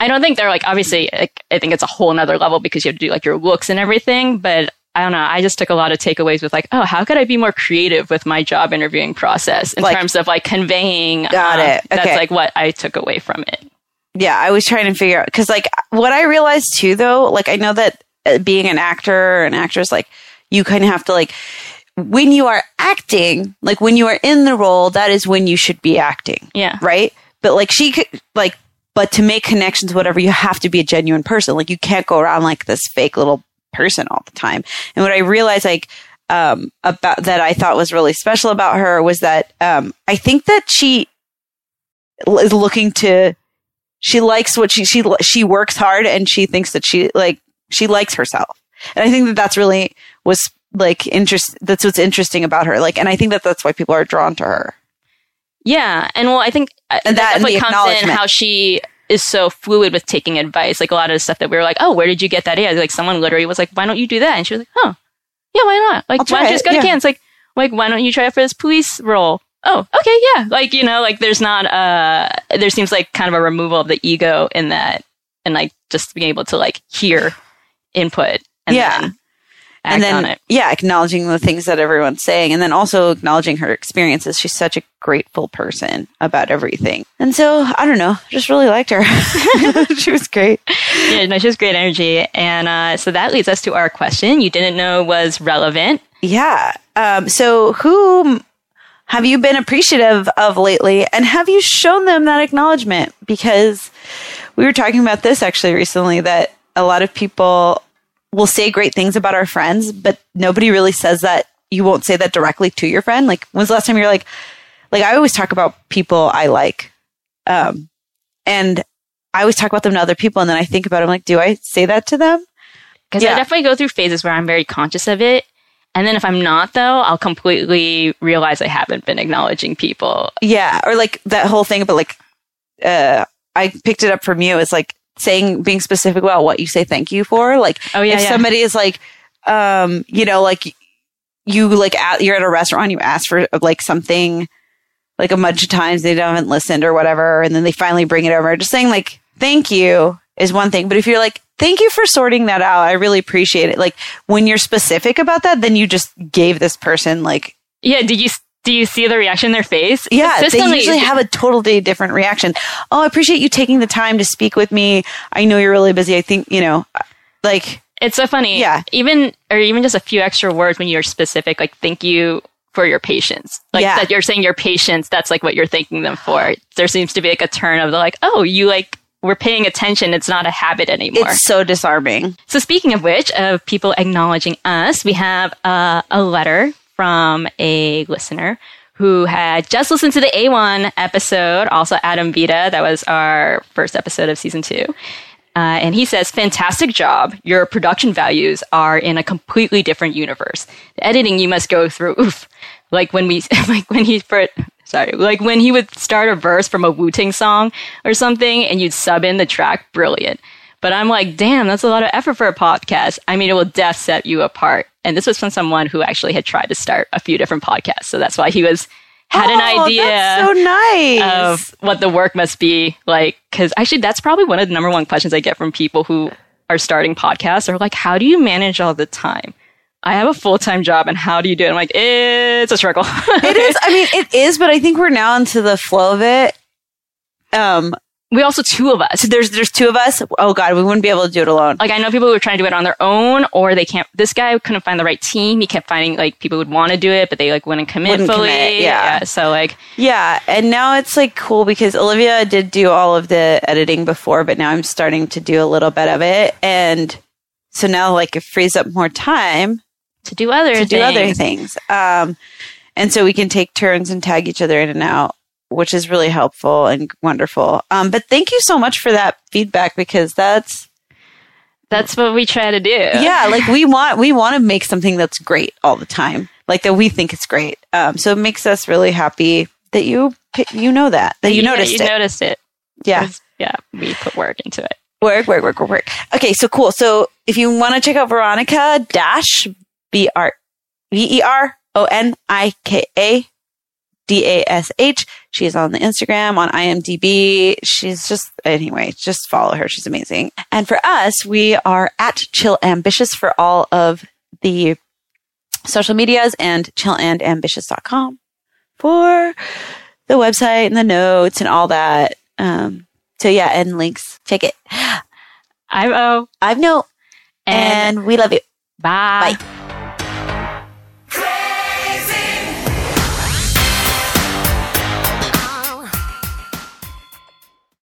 I don't think they're like, obviously, like, I think it's a whole nother level because you have to do like your looks and everything. But I don't know. I just took a lot of takeaways with like, oh, how could I be more creative with my job interviewing process in Like- terms of like conveying? Got uh, it. That's like what I took away from it. Yeah, I was trying to figure out because, like, what I realized too, though, like, I know that uh, being an actor or an actress, like, you kind of have to, like, when you are acting, like, when you are in the role, that is when you should be acting, Yeah. right? But, like, she could, like, but to make connections, whatever, you have to be a genuine person. Like, you can't go around like this fake little person all the time. And what I realized, like, um, about that I thought was really special about her was that, um, I think that she is looking to she likes what she she she works hard and she thinks that she like she likes herself and i think that that's really was like interest that's what's interesting about her like and i think that that's why people are drawn to her Yeah, and well, I think uh, And that and definitely the comes in how she is so fluid with taking advice. Like a lot of the stuff that we were like, oh, where did you get that idea? Like someone literally was like, why don't you do that? And she was like, huh, yeah, why not? Like, why don't you just go to Cannes? Like, like why don't you try it for this police role? Oh, okay, yeah. Like you know, like there's not uh, there seems like kind of a removal of the ego in that, and like just being able to like hear input and Yeah. And then yeah acknowledging the things that everyone's saying and then also acknowledging her experiences she's such a grateful person about everything and so i don't know just really liked her she was great Yeah, no, she has great energy, and uh, so that leads us to our question. You didn't know was relevant. Yeah. Um, so who have you been appreciative of lately and have you shown them that acknowledgement? Because we were talking about this actually recently that a lot of people will say great things about our friends, but nobody really says that you won't say that directly to your friend. Like when's the last time you're like, like I always talk about people I like. Um, and I always talk about them to other people and then I think about it, I'm like, do I say that to them? Because Yeah. I definitely go through phases where I'm very conscious of it. And then if I'm not, though, I'll completely realize I haven't been acknowledging people. Yeah, or like that whole thing about like uh I picked it up from you. It's like saying being specific about what you say thank you for. Like Oh, yeah, if yeah. somebody is like um you know like you like at, you're at a restaurant you ask for like something like a bunch of times they haven't listened or whatever and then they finally bring it over just saying like thank you is one thing but if you're like thank you for sorting that out i really appreciate it like when you're specific about that then you just gave this person like Yeah, did you do you see the reaction in their face? yeah, they usually have a totally different reaction. Oh, I appreciate you taking the time to speak with me. I know you're really busy. I think, you know, like, It's so funny. Yeah. Even or even just a few extra words when you're specific, like thank you for your patience. Like Yeah. that you're saying your patience, that's like what you're thanking them for. There seems to be like a turn of the like, oh, you like we're paying attention. It's not a habit anymore. it's so disarming. So speaking of which, of people acknowledging us, we have uh, a letter from a listener who had just listened to the A1 episode, also Adam Vita. That was our first episode of season two. Uh, and he says, fantastic job. Your production values are in a completely different universe. The editing you must go through, oof. Like when we, like when he, sorry, like when he would start a verse from a Wu Tang song or something and you'd sub in the track, brilliant. But I'm like, damn, that's a lot of effort for a podcast. I mean, it will def set you apart. And this was from someone who actually had tried to start a few different podcasts. So that's why he was, had an Oh, idea so nice. of what the work must be like. Because actually, that's probably one of the number one questions I get from people who are starting podcasts. Are like, how do you manage all the time? I have a full time job, and how do you do it? I'm like, it's a struggle. it is. I mean, it is, but I think we're now into the flow of it. Um, we also two of us. there's there's two of us. Oh God, we wouldn't be able to do it alone. Like I know people who are trying to do it on their own, or they can't. This guy couldn't find the right team. He kept finding like people would want to do it, but they like wouldn't commit Wouldn't fully. commit, yeah. So like, Yeah, and now it's like cool because Olivia did do all of the editing before, but now I'm starting to do a little bit of it, and so now like it frees up more time to do other to things. do other things. Um, and so we can take turns and tag each other in and out, which is really helpful and wonderful. Um, but thank you so much for that feedback because that's That's what we try to do. yeah, like we want we want to make something that's great all the time, like that we think is great. Um, so it makes us really happy that you you know that that you Yeah, noticed you it. noticed it. yeah. Yeah, we put work into it. Work, work, work, work, work. Okay, so cool. So if you want to check out Veronika dash B R V E R O N I K A D A S H, she's on the Instagram, on IMDb. She's just, anyway, just follow her. She's amazing. And for us, we are at Chill Ambitious for all of the social medias and chillandambitious.com for the website and the notes and all that. Um, so yeah, and links. Check it. I'm O. I've no, And, and we love you. bye. Bye.